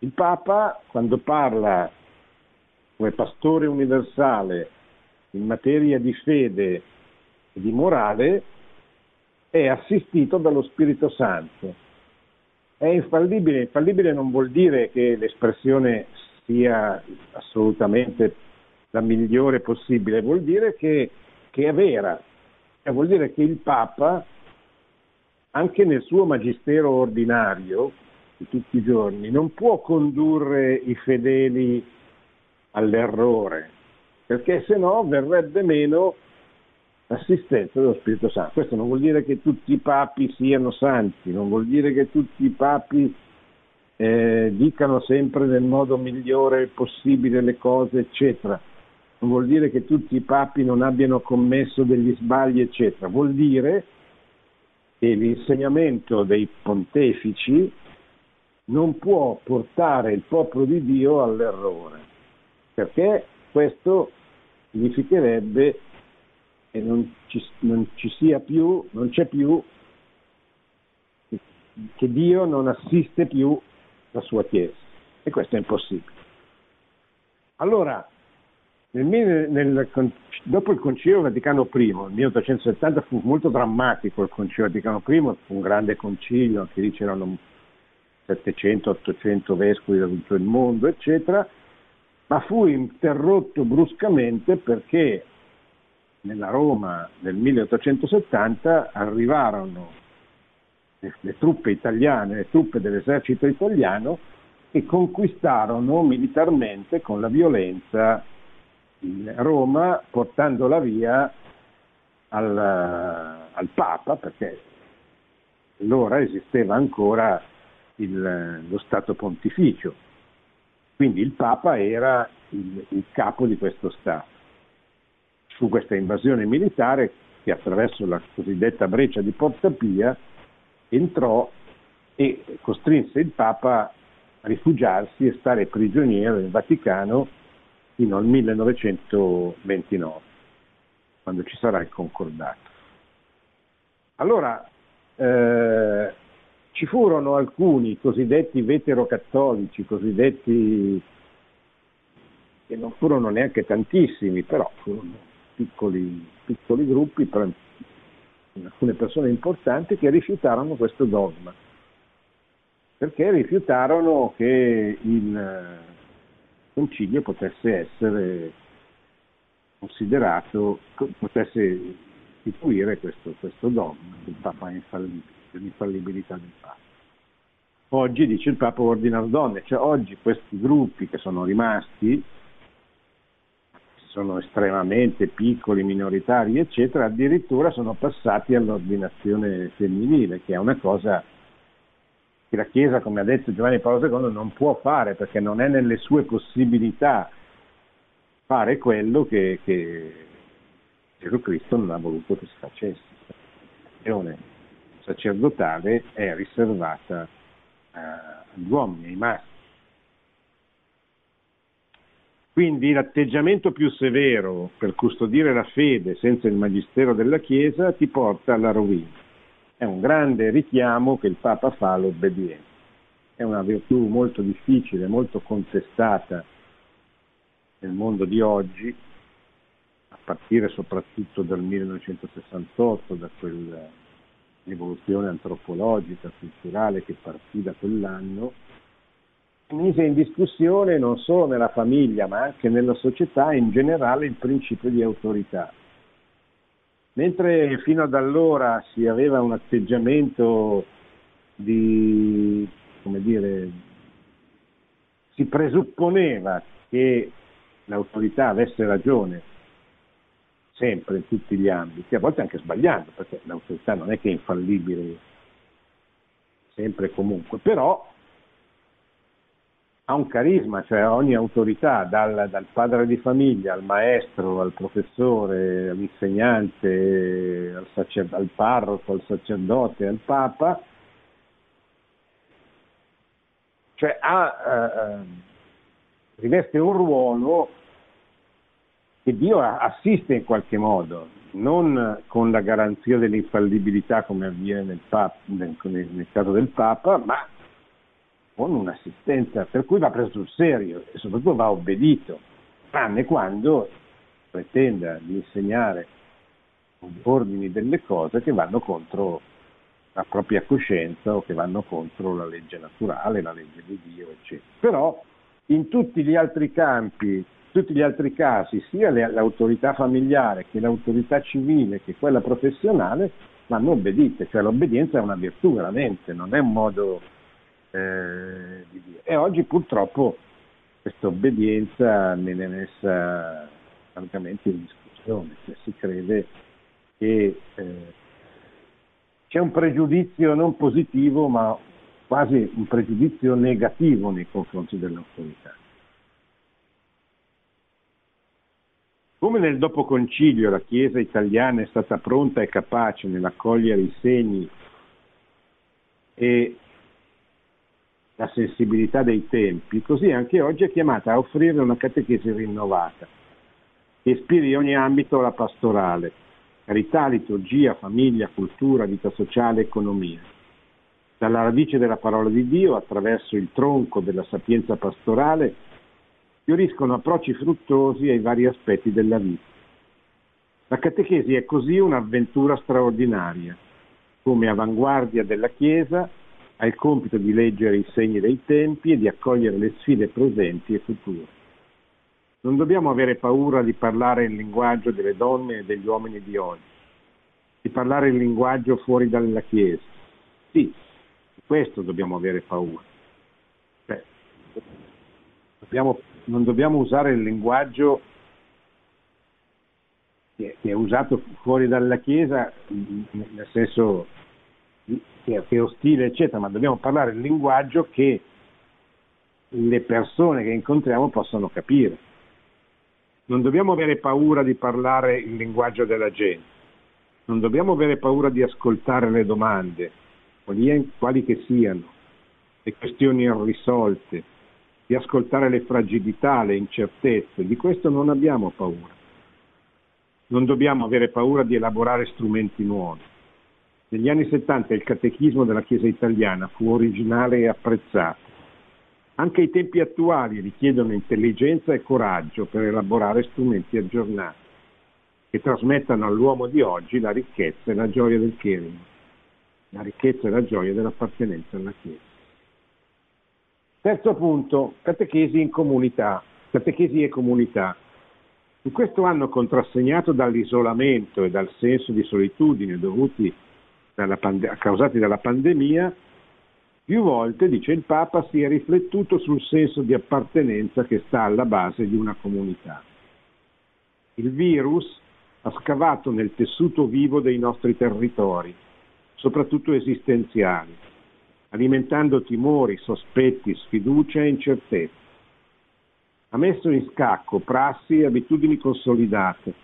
Il Papa, quando parla come pastore universale in materia di fede e di morale, è assistito dallo Spirito Santo. È infallibile, infallibile non vuol dire che l'espressione sia assolutamente la migliore possibile, vuol dire che, che è vera, cioè vuol dire che il Papa, anche nel suo magistero ordinario, di tutti i giorni, non può condurre i fedeli all'errore, perché se no verrebbe meno assistenza dello Spirito Santo. Questo non vuol dire che tutti i papi siano santi, non vuol dire che tutti i papi eh, dicano sempre nel modo migliore possibile le cose, eccetera. Non vuol dire che tutti i papi non abbiano commesso degli sbagli, eccetera. Vuol dire che l'insegnamento dei pontefici non può portare il popolo di Dio all'errore, perché questo significherebbe e non ci, non ci sia più, non c'è più, che Dio non assiste più la sua Chiesa. E questo è impossibile. Allora, nel, nel, dopo il Concilio Vaticano I, nel 1870 fu molto drammatico il Concilio Vaticano I, fu un grande concilio, anche lì c'erano 700-800 vescovi da tutto il mondo, eccetera, ma fu interrotto bruscamente perché nella Roma del 1870 arrivarono le, le truppe italiane, le truppe dell'esercito italiano e conquistarono militarmente con la violenza Roma portandola via al, al Papa perché allora esisteva ancora il, lo Stato pontificio, quindi il Papa era il, il capo di questo Stato. Fu questa invasione militare che attraverso la cosiddetta breccia di Porta Pia entrò e costrinse il Papa a rifugiarsi e stare prigioniero nel Vaticano fino al 1929, quando ci sarà il concordato. Allora, eh, ci furono alcuni cosiddetti veterocattolici, cosiddetti che non furono neanche tantissimi, però furono piccoli, piccoli gruppi, alcune persone importanti che rifiutarono questo dogma, perché rifiutarono che il concilio potesse essere considerato, potesse istituire questo, questo dogma del Papa infallibile, dell'infallibilità del Papa. Oggi, dice il Papa, ordinare donne, cioè oggi questi gruppi che sono rimasti sono estremamente piccoli, minoritari, eccetera, addirittura sono passati all'ordinazione femminile, che è una cosa che la Chiesa, come ha detto Giovanni Paolo II, non può fare perché non è nelle sue possibilità fare quello che, che Gesù Cristo non ha voluto che si facesse. L'azione sacerdotale è riservata eh, agli uomini, ai maschi quindi l'atteggiamento più severo per custodire la fede senza il magistero della Chiesa ti porta alla rovina. È un grande richiamo che il Papa fa all'obbedienza. È una virtù molto difficile, molto contestata nel mondo di oggi, a partire soprattutto dal 1968, da quell'evoluzione antropologica, culturale che partì da quell'anno, mise in discussione non solo nella famiglia ma anche nella società in generale il principio di autorità. Mentre fino ad allora si aveva un atteggiamento di, come dire, si presupponeva che l'autorità avesse ragione sempre in tutti gli ambiti, a volte anche sbagliando, perché l'autorità non è che è infallibile sempre e comunque, però ha un carisma, cioè ogni autorità, dal, dal, padre di famiglia al maestro, al professore, all'insegnante, al, sacer- al parroco, al sacerdote, al papa, cioè ha, eh, eh riveste un ruolo che Dio assiste in qualche modo, non con la garanzia dell'infallibilità come avviene nel, pap- nel, nel caso del Papa, ma con un'assistenza per cui va preso sul serio e soprattutto va obbedito, tranne quando pretenda di insegnare ordini delle cose che vanno contro la propria coscienza o che vanno contro la legge naturale, la legge di Dio, eccetera. Però in tutti gli altri campi, tutti gli altri casi, sia l'autorità familiare che l'autorità civile che quella professionale, vanno obbedite, cioè l'obbedienza è una virtù veramente, non è un modo di Dio. E oggi purtroppo questa obbedienza viene messa francamente in discussione, cioè si crede che eh, c'è un pregiudizio non positivo ma quasi un pregiudizio negativo nei confronti dell'autorità. Come nel dopo concilio la Chiesa italiana è stata pronta e capace nell'accogliere i segni e la sensibilità dei tempi, così anche oggi è chiamata a offrire una catechesi rinnovata, che ispiri ogni ambito alla pastorale, carità, liturgia, famiglia, cultura, vita sociale, economia. Dalla radice della parola di Dio, attraverso il tronco della sapienza pastorale, fioriscono approcci fruttosi ai vari aspetti della vita. La catechesi è così un'avventura straordinaria, come avanguardia della Chiesa ha il compito di leggere i segni dei tempi e di accogliere le sfide presenti e future. Non dobbiamo avere paura di parlare il linguaggio delle donne e degli uomini di oggi, di parlare il linguaggio fuori dalla Chiesa. Sì, di questo dobbiamo avere paura. Cioè, dobbiamo, non dobbiamo usare il linguaggio che è usato fuori dalla Chiesa, nel senso che è ostile, eccetera, ma dobbiamo parlare il linguaggio che le persone che incontriamo possono capire. Non dobbiamo avere paura di parlare il linguaggio della gente, non dobbiamo avere paura di ascoltare le domande, quali che siano, le questioni irrisolte, di ascoltare le fragilità, le incertezze, di questo non abbiamo paura. Non dobbiamo avere paura di elaborare strumenti nuovi negli anni 70 il catechismo della Chiesa italiana fu originale e apprezzato. Anche i tempi attuali richiedono intelligenza e coraggio per elaborare strumenti aggiornati che trasmettano all'uomo di oggi la ricchezza e la gioia del chierico, la ricchezza e la gioia dell'appartenenza alla Chiesa. Terzo punto, catechesi in comunità, catechesi e comunità. In questo anno contrassegnato dall'isolamento e dal senso di solitudine dovuti dalla pande- causati dalla pandemia, più volte, dice il Papa, si è riflettuto sul senso di appartenenza che sta alla base di una comunità. Il virus ha scavato nel tessuto vivo dei nostri territori, soprattutto esistenziali, alimentando timori, sospetti, sfiducia e incertezza. Ha messo in scacco prassi e abitudini consolidate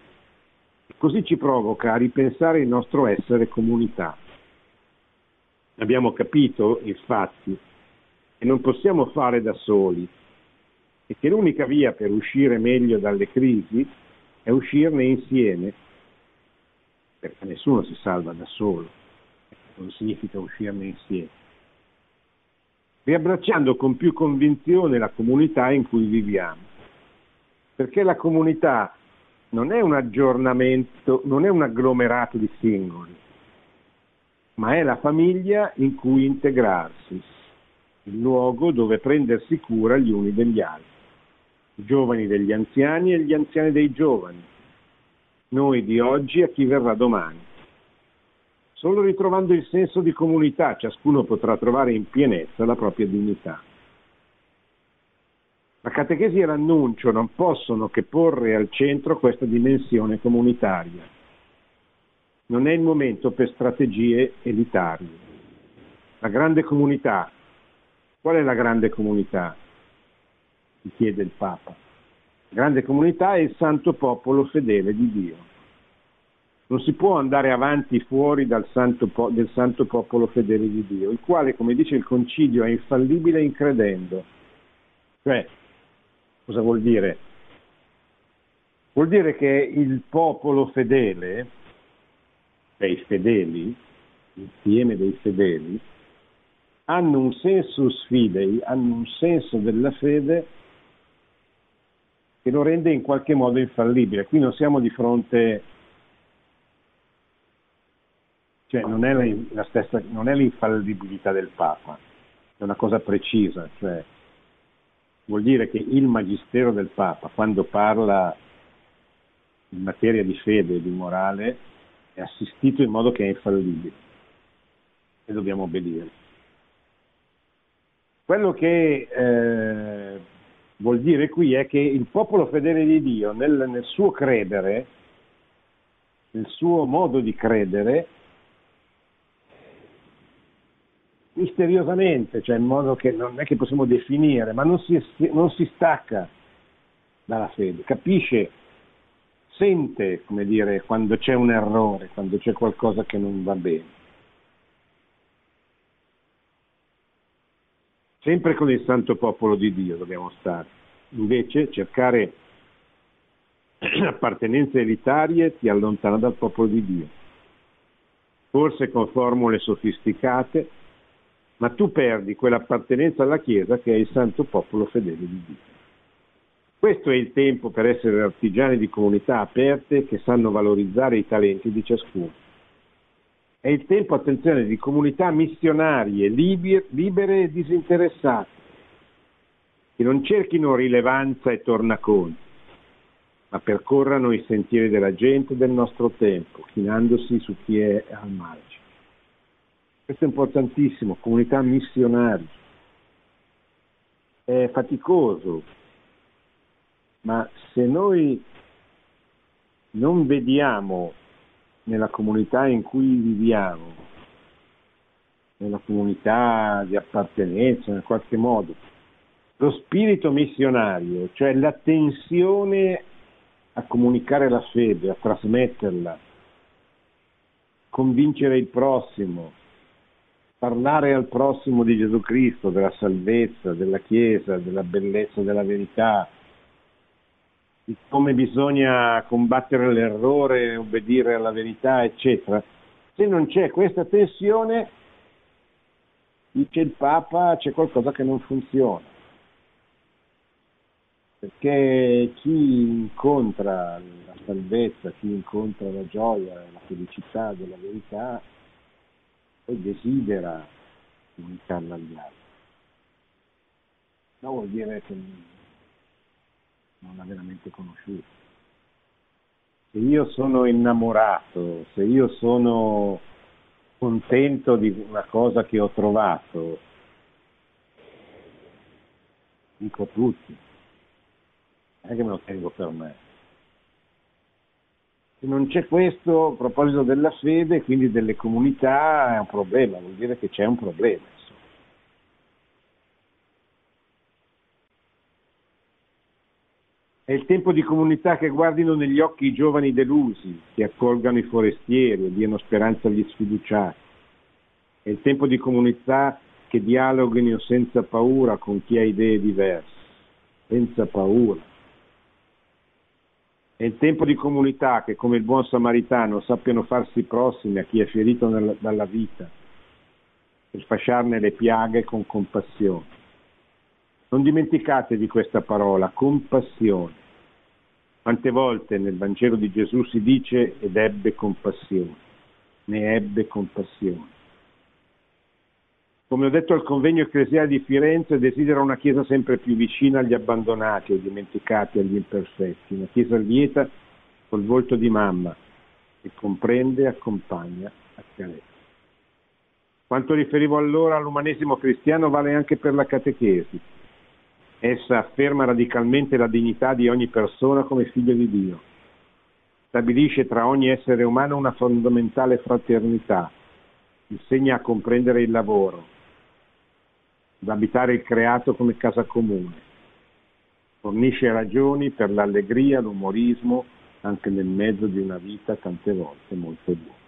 Così ci provoca a ripensare il nostro essere comunità. Abbiamo capito, infatti, che non possiamo fare da soli e che l'unica via per uscire meglio dalle crisi è uscirne insieme, perché nessuno si salva da solo, non significa uscirne insieme, riabbracciando con più convinzione la comunità in cui viviamo, perché la comunità non è un aggiornamento, non è un agglomerato di singoli, ma è la famiglia in cui integrarsi, il luogo dove prendersi cura gli uni degli altri, i giovani degli anziani e gli anziani dei giovani, noi di oggi e chi verrà domani. Solo ritrovando il senso di comunità ciascuno potrà trovare in pienezza la propria dignità. La catechesi e l'annuncio non possono che porre al centro questa dimensione comunitaria. Non è il momento per strategie elitarie. La grande comunità, qual è la grande comunità? Si chiede il Papa. La grande comunità è il santo popolo fedele di Dio. Non si può andare avanti fuori santo po- del santo popolo fedele di Dio, il quale, come dice il Concilio, è infallibile in credendo. Cioè, Cosa vuol dire? Vuol dire che il popolo fedele, cioè i fedeli, l'insieme dei fedeli, hanno un sensus fidei, hanno un senso della fede che lo rende in qualche modo infallibile. Qui non siamo di fronte, cioè non è, la stessa, non è l'infallibilità del Papa, è una cosa precisa, cioè vuol dire che il Magistero del Papa, quando parla in materia di fede e di morale, è assistito in modo che è infallibile e dobbiamo obbedire. Quello che eh, vuol dire qui è che il popolo fedele di Dio nel, nel suo credere, nel suo modo di credere, misteriosamente, cioè in modo che non è che possiamo definire, ma non si, non si stacca dalla fede, capisce, sente, come dire, quando c'è un errore, quando c'è qualcosa che non va bene. Sempre con il santo popolo di Dio dobbiamo stare, invece cercare *clears throat* appartenenze elitarie ti allontana dal popolo di Dio, forse con formule sofisticate, ma tu perdi quell'appartenenza alla Chiesa che è il santo popolo fedele di Dio. Questo è il tempo per essere artigiani di comunità aperte che sanno valorizzare i talenti di ciascuno. È il tempo, attenzione, di comunità missionarie, libere e disinteressate, che non cerchino rilevanza e tornaconti, ma percorrano i sentieri della gente del nostro tempo, chinandosi su chi è al mare. Questo è importantissimo, comunità missionaria. È faticoso, ma se noi non vediamo nella comunità in cui viviamo, nella comunità di appartenenza, in qualche modo, lo spirito missionario, cioè l'attenzione a comunicare la fede, a trasmetterla, convincere il prossimo, parlare al prossimo di Gesù Cristo, della salvezza, della Chiesa, della bellezza della verità, di come bisogna combattere l'errore, obbedire alla verità, eccetera. Se non c'è questa tensione, dice il Papa, c'è qualcosa che non funziona. Perché chi incontra la salvezza, chi incontra la gioia, la felicità della verità, poi desidera comunicarla agli altri. No, vuol dire che non l'ha veramente conosciuto. Se io sono innamorato, se io sono contento di una cosa che ho trovato, dico a tutti, non è che me lo tengo per me. Se non c'è questo a proposito della fede, quindi delle comunità, è un problema, vuol dire che c'è un problema. È il tempo di comunità che guardino negli occhi i giovani delusi, che accolgano i forestieri e diano speranza agli sfiduciati. È il tempo di comunità che dialoghino senza paura con chi ha idee diverse, senza paura è il tempo di comunità che, come il buon samaritano, sappiano farsi prossimi a chi è ferito nella, dalla vita per fasciarne le piaghe con compassione. Non dimenticate di questa parola, compassione. Quante volte nel Vangelo di Gesù si dice ed ebbe compassione, ne ebbe compassione. Come ho detto al convegno ecclesiale di Firenze, desidera una Chiesa sempre più vicina agli abbandonati, ai dimenticati, agli imperfetti, una Chiesa lieta col volto di mamma, che comprende accompagna, accarezza. Quanto riferivo allora all'umanesimo cristiano vale anche per la catechesi. Essa afferma radicalmente la dignità di ogni persona come figlio di Dio. Stabilisce tra ogni essere umano una fondamentale fraternità. Insegna a comprendere il lavoro, ad abitare il creato come casa comune. Fornisce ragioni per l'allegria, l'umorismo, anche nel mezzo di una vita tante volte molto dura.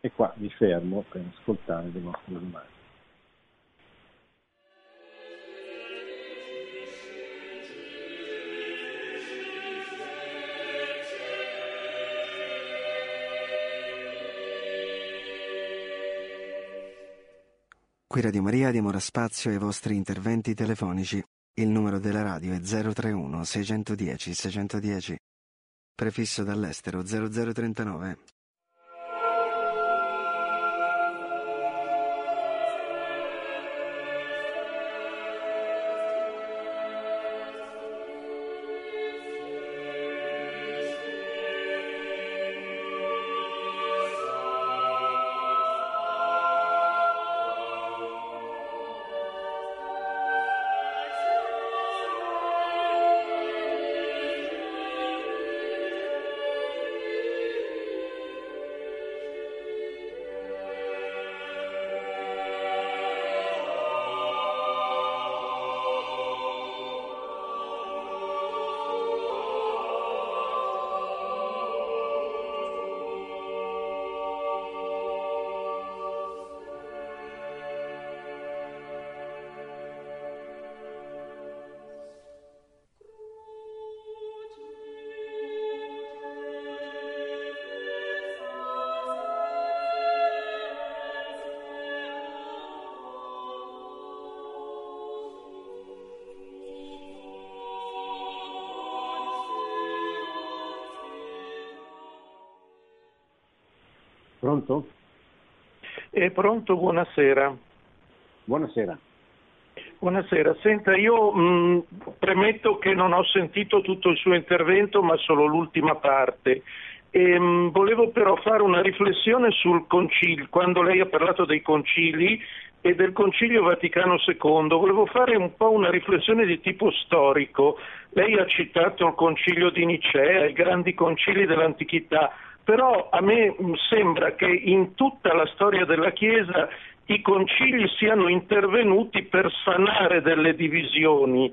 E qua mi fermo per ascoltare le vostre domande. Qui Radio Maria diamo ora spazio ai vostri interventi telefonici. Il numero della radio è 031 610 610. Prefisso dall'estero 0039. Pronto, buonasera. Buonasera. Buonasera, senta, io mh, premetto che non ho sentito tutto il suo intervento, ma solo l'ultima parte. E, mh, volevo però fare una riflessione sul concilio, quando lei ha parlato dei concili e del Concilio Vaticano II, volevo fare un po' una riflessione di tipo storico. Lei ha citato il Concilio di Nicea, i grandi concili dell'antichità però a me sembra che in tutta la storia della Chiesa i concili siano intervenuti per sanare delle divisioni.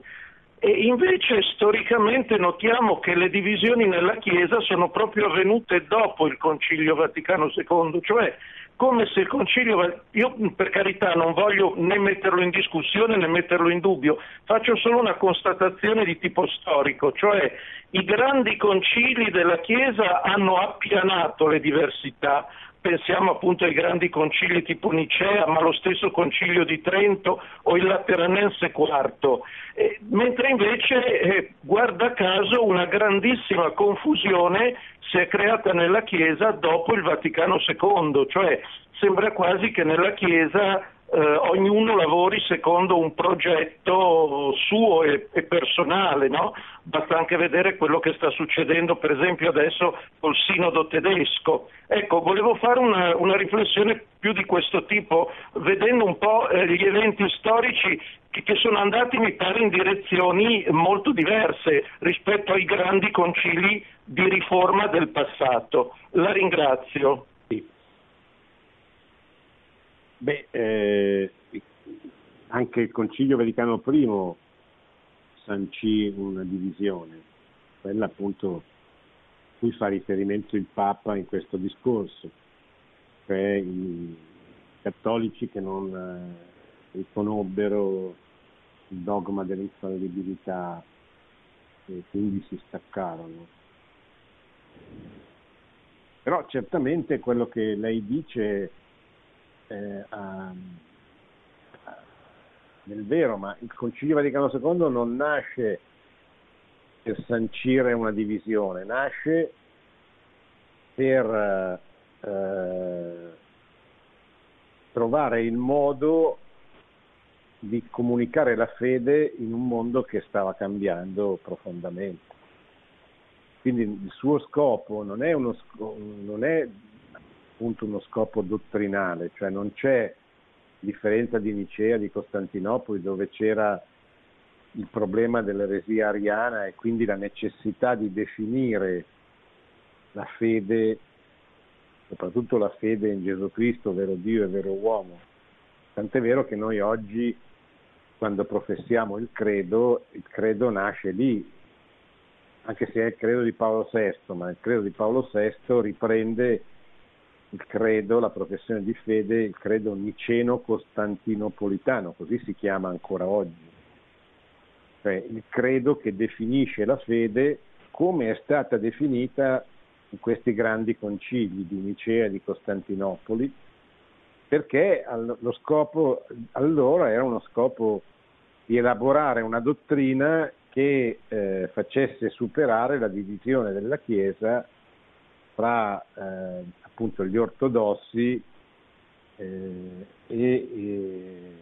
E invece storicamente notiamo che le divisioni nella Chiesa sono proprio avvenute dopo il Concilio Vaticano II, cioè come se il Concilio, io per carità non voglio né metterlo in discussione né metterlo in dubbio, faccio solo una constatazione di tipo storico, cioè i grandi concili della Chiesa hanno appianato le diversità, pensiamo appunto ai grandi concili tipo Nicea, ma lo stesso concilio di Trento o il Lateranense IV, eh, mentre invece, eh, guarda caso, una grandissima confusione si è creata nella Chiesa dopo il Vaticano II, cioè sembra quasi che nella Chiesa eh, ognuno lavori secondo un progetto suo e, e personale, no? basta anche vedere quello che sta succedendo per esempio adesso col sinodo tedesco. Ecco, volevo fare una, una riflessione più di questo tipo, vedendo un po' eh, gli eventi storici che, che sono andati, mi pare, in direzioni molto diverse rispetto ai grandi concili di riforma del passato. La ringrazio. Beh, eh, anche il Concilio Vaticano I sancì una divisione, quella appunto cui fa riferimento il Papa in questo discorso, cioè i cattolici che non eh, riconobbero il dogma dell'infallibilità e quindi si staccarono. Però certamente quello che lei dice eh, a, a, nel vero, ma il Concilio Vaticano II non nasce per sancire una divisione, nasce per eh, trovare il modo di comunicare la fede in un mondo che stava cambiando profondamente. Quindi il suo scopo non è, uno, non è appunto uno scopo dottrinale, cioè non c'è differenza di Nicea, di Costantinopoli, dove c'era il problema dell'eresia ariana e quindi la necessità di definire la fede, soprattutto la fede in Gesù Cristo, vero Dio e vero uomo. Tant'è vero che noi oggi, quando professiamo il credo, il credo nasce lì, anche se è il credo di Paolo VI, ma il credo di Paolo VI riprende il credo, la professione di fede, il credo niceno-costantinopolitano, così si chiama ancora oggi. Cioè il credo che definisce la fede come è stata definita in questi grandi concili di Nicea e di Costantinopoli, perché lo scopo allora era uno scopo di elaborare una dottrina che eh, facesse superare la divisione della Chiesa tra eh, appunto gli ortodossi eh, e, e,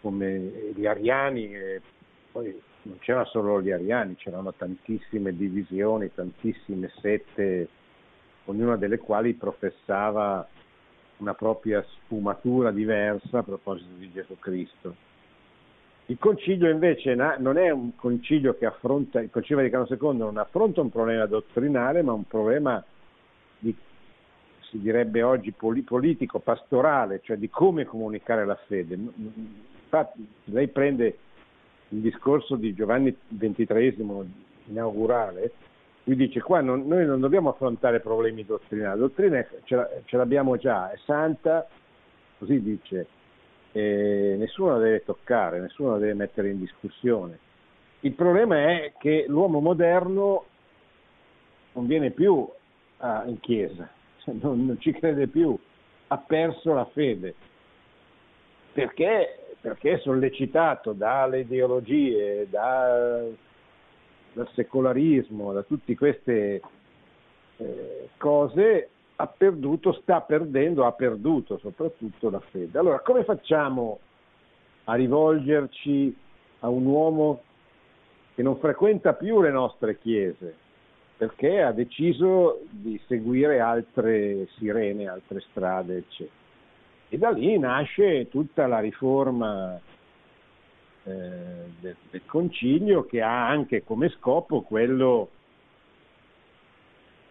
come gli ariani, e poi non c'erano solo gli ariani, c'erano tantissime divisioni, tantissime sette, ognuna delle quali professava una propria sfumatura diversa a proposito di Gesù Cristo. Il concilio invece non è un concilio che affronta, il concilio Vaticano II non affronta un problema dottrinale, ma un problema si direbbe oggi politico, pastorale, cioè di come comunicare la fede. Infatti lei prende il discorso di Giovanni XXIII inaugurale, lui dice qua non, noi non dobbiamo affrontare problemi dottrinali, la dottrina ce, ce l'abbiamo già, è santa, così dice, nessuno la deve toccare, nessuno la deve mettere in discussione. Il problema è che l'uomo moderno non viene più in chiesa, *laughs* non, non, ci crede più, ha perso la fede, perché, perché sollecitato dalle ideologie, da, dal secolarismo, da tutte queste eh, cose ha perduto, sta perdendo, ha perduto soprattutto la fede. Allora, come facciamo a rivolgerci a un uomo che non frequenta più le nostre chiese, perché ha deciso di seguire altre sirene, altre strade, eccetera. E da lì nasce tutta la riforma eh, del, del concilio che ha anche come scopo quello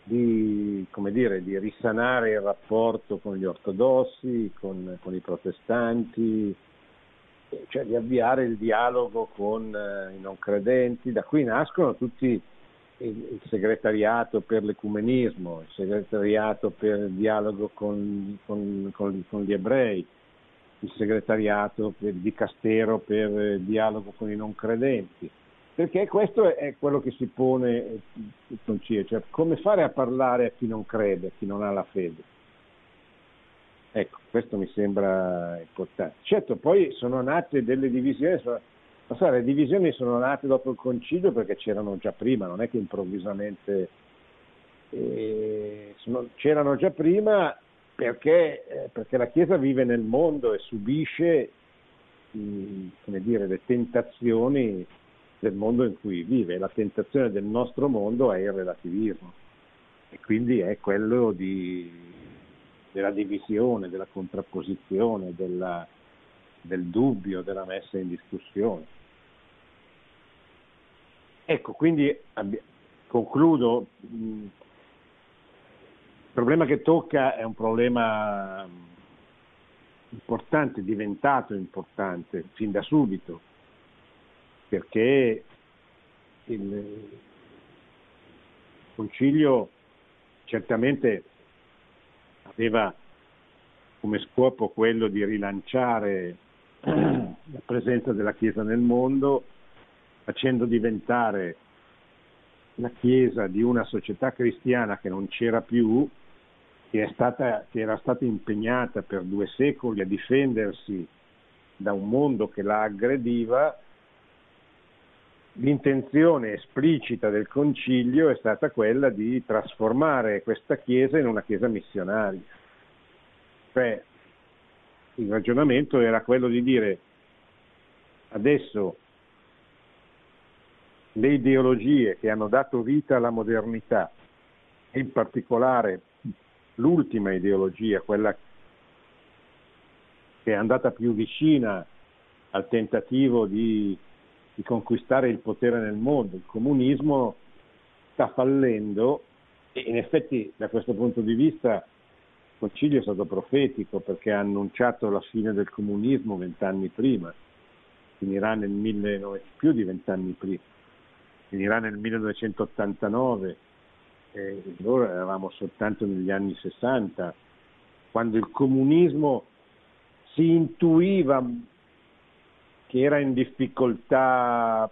di, dire, di, risanare il rapporto con gli ortodossi, con, con, i protestanti, cioè di avviare il dialogo con eh, i non credenti. Da qui nascono tutti il, segretariato per l'ecumenismo, il segretariato per il dialogo con, con, con gli ebrei, il segretariato per il dicastero per il dialogo con i non credenti perché questo è quello che si pone il concilio, cioè come fare a parlare a chi non crede, a chi non ha la fede. Ecco, questo mi sembra importante. Certo, poi sono nate delle divisioni, ma sai, le divisioni sono nate dopo il concilio perché c'erano già prima, non è che improvvisamente eh, sono, c'erano già prima perché, eh, perché, la Chiesa vive nel mondo e subisce mh, dire, le tentazioni del mondo in cui vive. La tentazione del nostro mondo è il relativismo e quindi è quello di, della divisione, della contrapposizione, della, del dubbio, della messa in discussione. Ecco, quindi abbi- concludo. il problema che tocca è un problema importante, diventato importante fin da subito, perché il concilio certamente aveva come scopo quello di rilanciare *clears throat* la presenza della Chiesa nel mondo, facendo diventare la Chiesa di una società cristiana che non c'era più, che, stata, che era stata impegnata per due secoli a difendersi da un mondo che la aggrediva l'intenzione esplicita del concilio è stata quella di trasformare questa chiesa in una chiesa missionaria. Cioè, il ragionamento era quello di dire adesso le ideologie che hanno dato vita alla modernità, in particolare l'ultima ideologia, quella che è andata più vicina al tentativo di, di conquistare il potere nel mondo, il comunismo sta fallendo e in effetti da questo punto di vista concilio è stato profetico perché ha annunciato la fine del comunismo vent'anni prima, finirà nel 1900, più di vent'anni prima, finirà nel 1989, eh, allora eravamo soltanto negli anni 60, quando il comunismo si intuiva che era in difficoltà,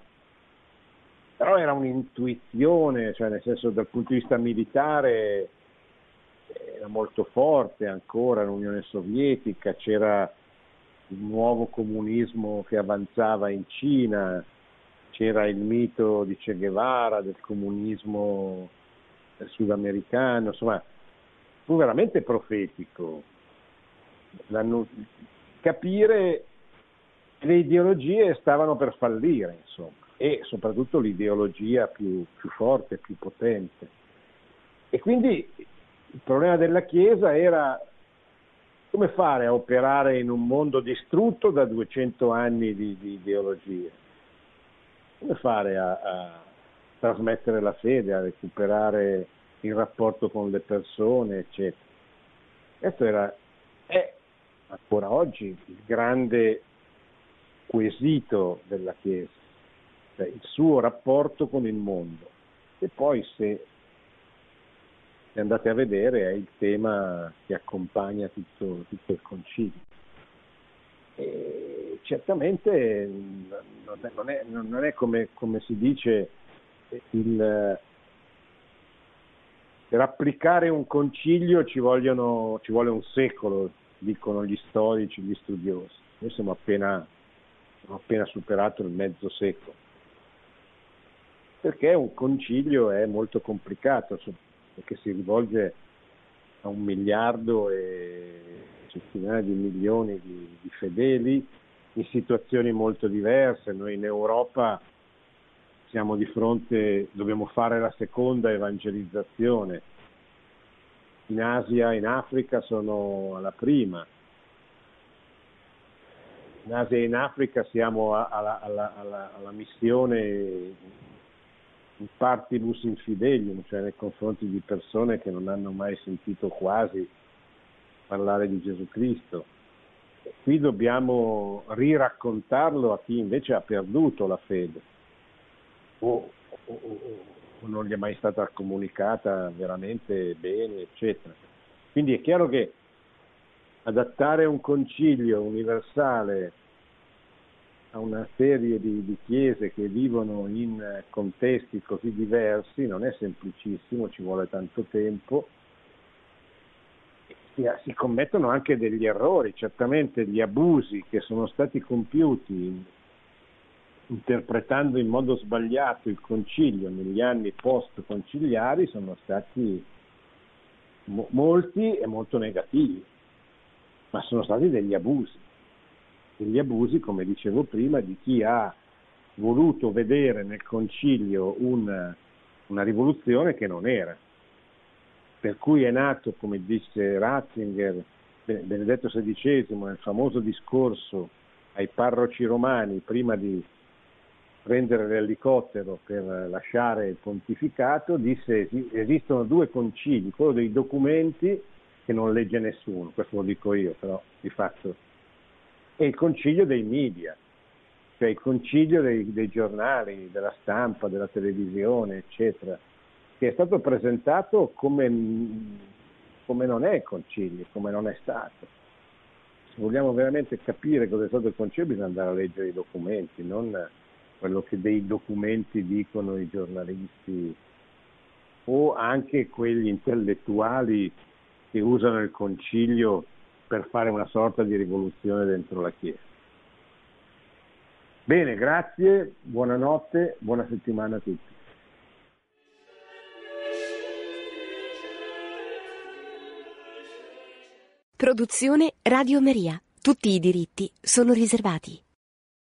però era un'intuizione, cioè nel senso dal punto di vista militare era molto forte ancora l'Unione Sovietica, c'era il nuovo comunismo che avanzava in Cina, c'era il mito di Che Guevara, del comunismo sudamericano, insomma, fu veramente profetico. capire le ideologie stavano per fallire, insomma, e soprattutto l'ideologia più, più forte, più potente. E quindi il problema della Chiesa era come fare a operare in un mondo distrutto da 200 anni di, di ideologie? Come fare a, a, trasmettere la fede, a recuperare il rapporto con le persone, eccetera? Questo era, è ancora oggi il grande quesito della Chiesa, cioè il suo rapporto con il mondo. E poi se se andate a vedere è il tema che accompagna tutto, tutto il concilio. E certamente non è, non è come, come, si dice il, per applicare un concilio ci, vogliono, ci, vuole un secolo, dicono gli storici, gli studiosi. Noi siamo appena, abbiamo appena superato il mezzo secolo. Perché un concilio è molto complicato, perché si rivolge a un miliardo e centinaia di milioni di, di fedeli in situazioni molto diverse. Noi in Europa siamo di fronte, dobbiamo fare la seconda evangelizzazione. In Asia, in Africa sono alla prima. In Asia e in Africa siamo alla, alla, alla, alla missione partibus infidelium, cioè nei confronti di persone che non hanno mai sentito quasi parlare di Gesù Cristo. Qui dobbiamo riraccontarlo a chi invece ha perduto la fede o, o, o non gli è mai stata comunicata veramente bene, eccetera. Quindi è chiaro che adattare un concilio universale a una serie di, di, chiese che vivono in contesti così diversi non è semplicissimo, ci vuole tanto tempo. Si, si commettono anche degli errori, certamente gli abusi che sono stati compiuti interpretando in modo sbagliato il concilio negli anni post-conciliari sono stati mo- molti e molto negativi, ma sono stati degli abusi degli abusi, come dicevo prima, di chi ha voluto vedere nel concilio un, una rivoluzione che non era. Per cui è nato, come dice Ratzinger, Benedetto XVI nel famoso discorso ai parroci romani prima di prendere l'elicottero per lasciare il pontificato, disse esistono due concili, quello dei documenti che non legge nessuno, questo lo dico io, però di fatto e il concilio dei media, cioè il concilio dei, dei giornali, della stampa, della televisione, eccetera, che è stato presentato come, come non è il concilio, come non è stato. Se vogliamo veramente capire cosa è stato il concilio bisogna andare a leggere i documenti, non quello che dei documenti dicono i giornalisti o anche quegli intellettuali che usano il concilio per fare una sorta di rivoluzione dentro la Chiesa. Bene, grazie, buonanotte, buona settimana a tutti. Produzione Radio Maria. Tutti i diritti sono riservati.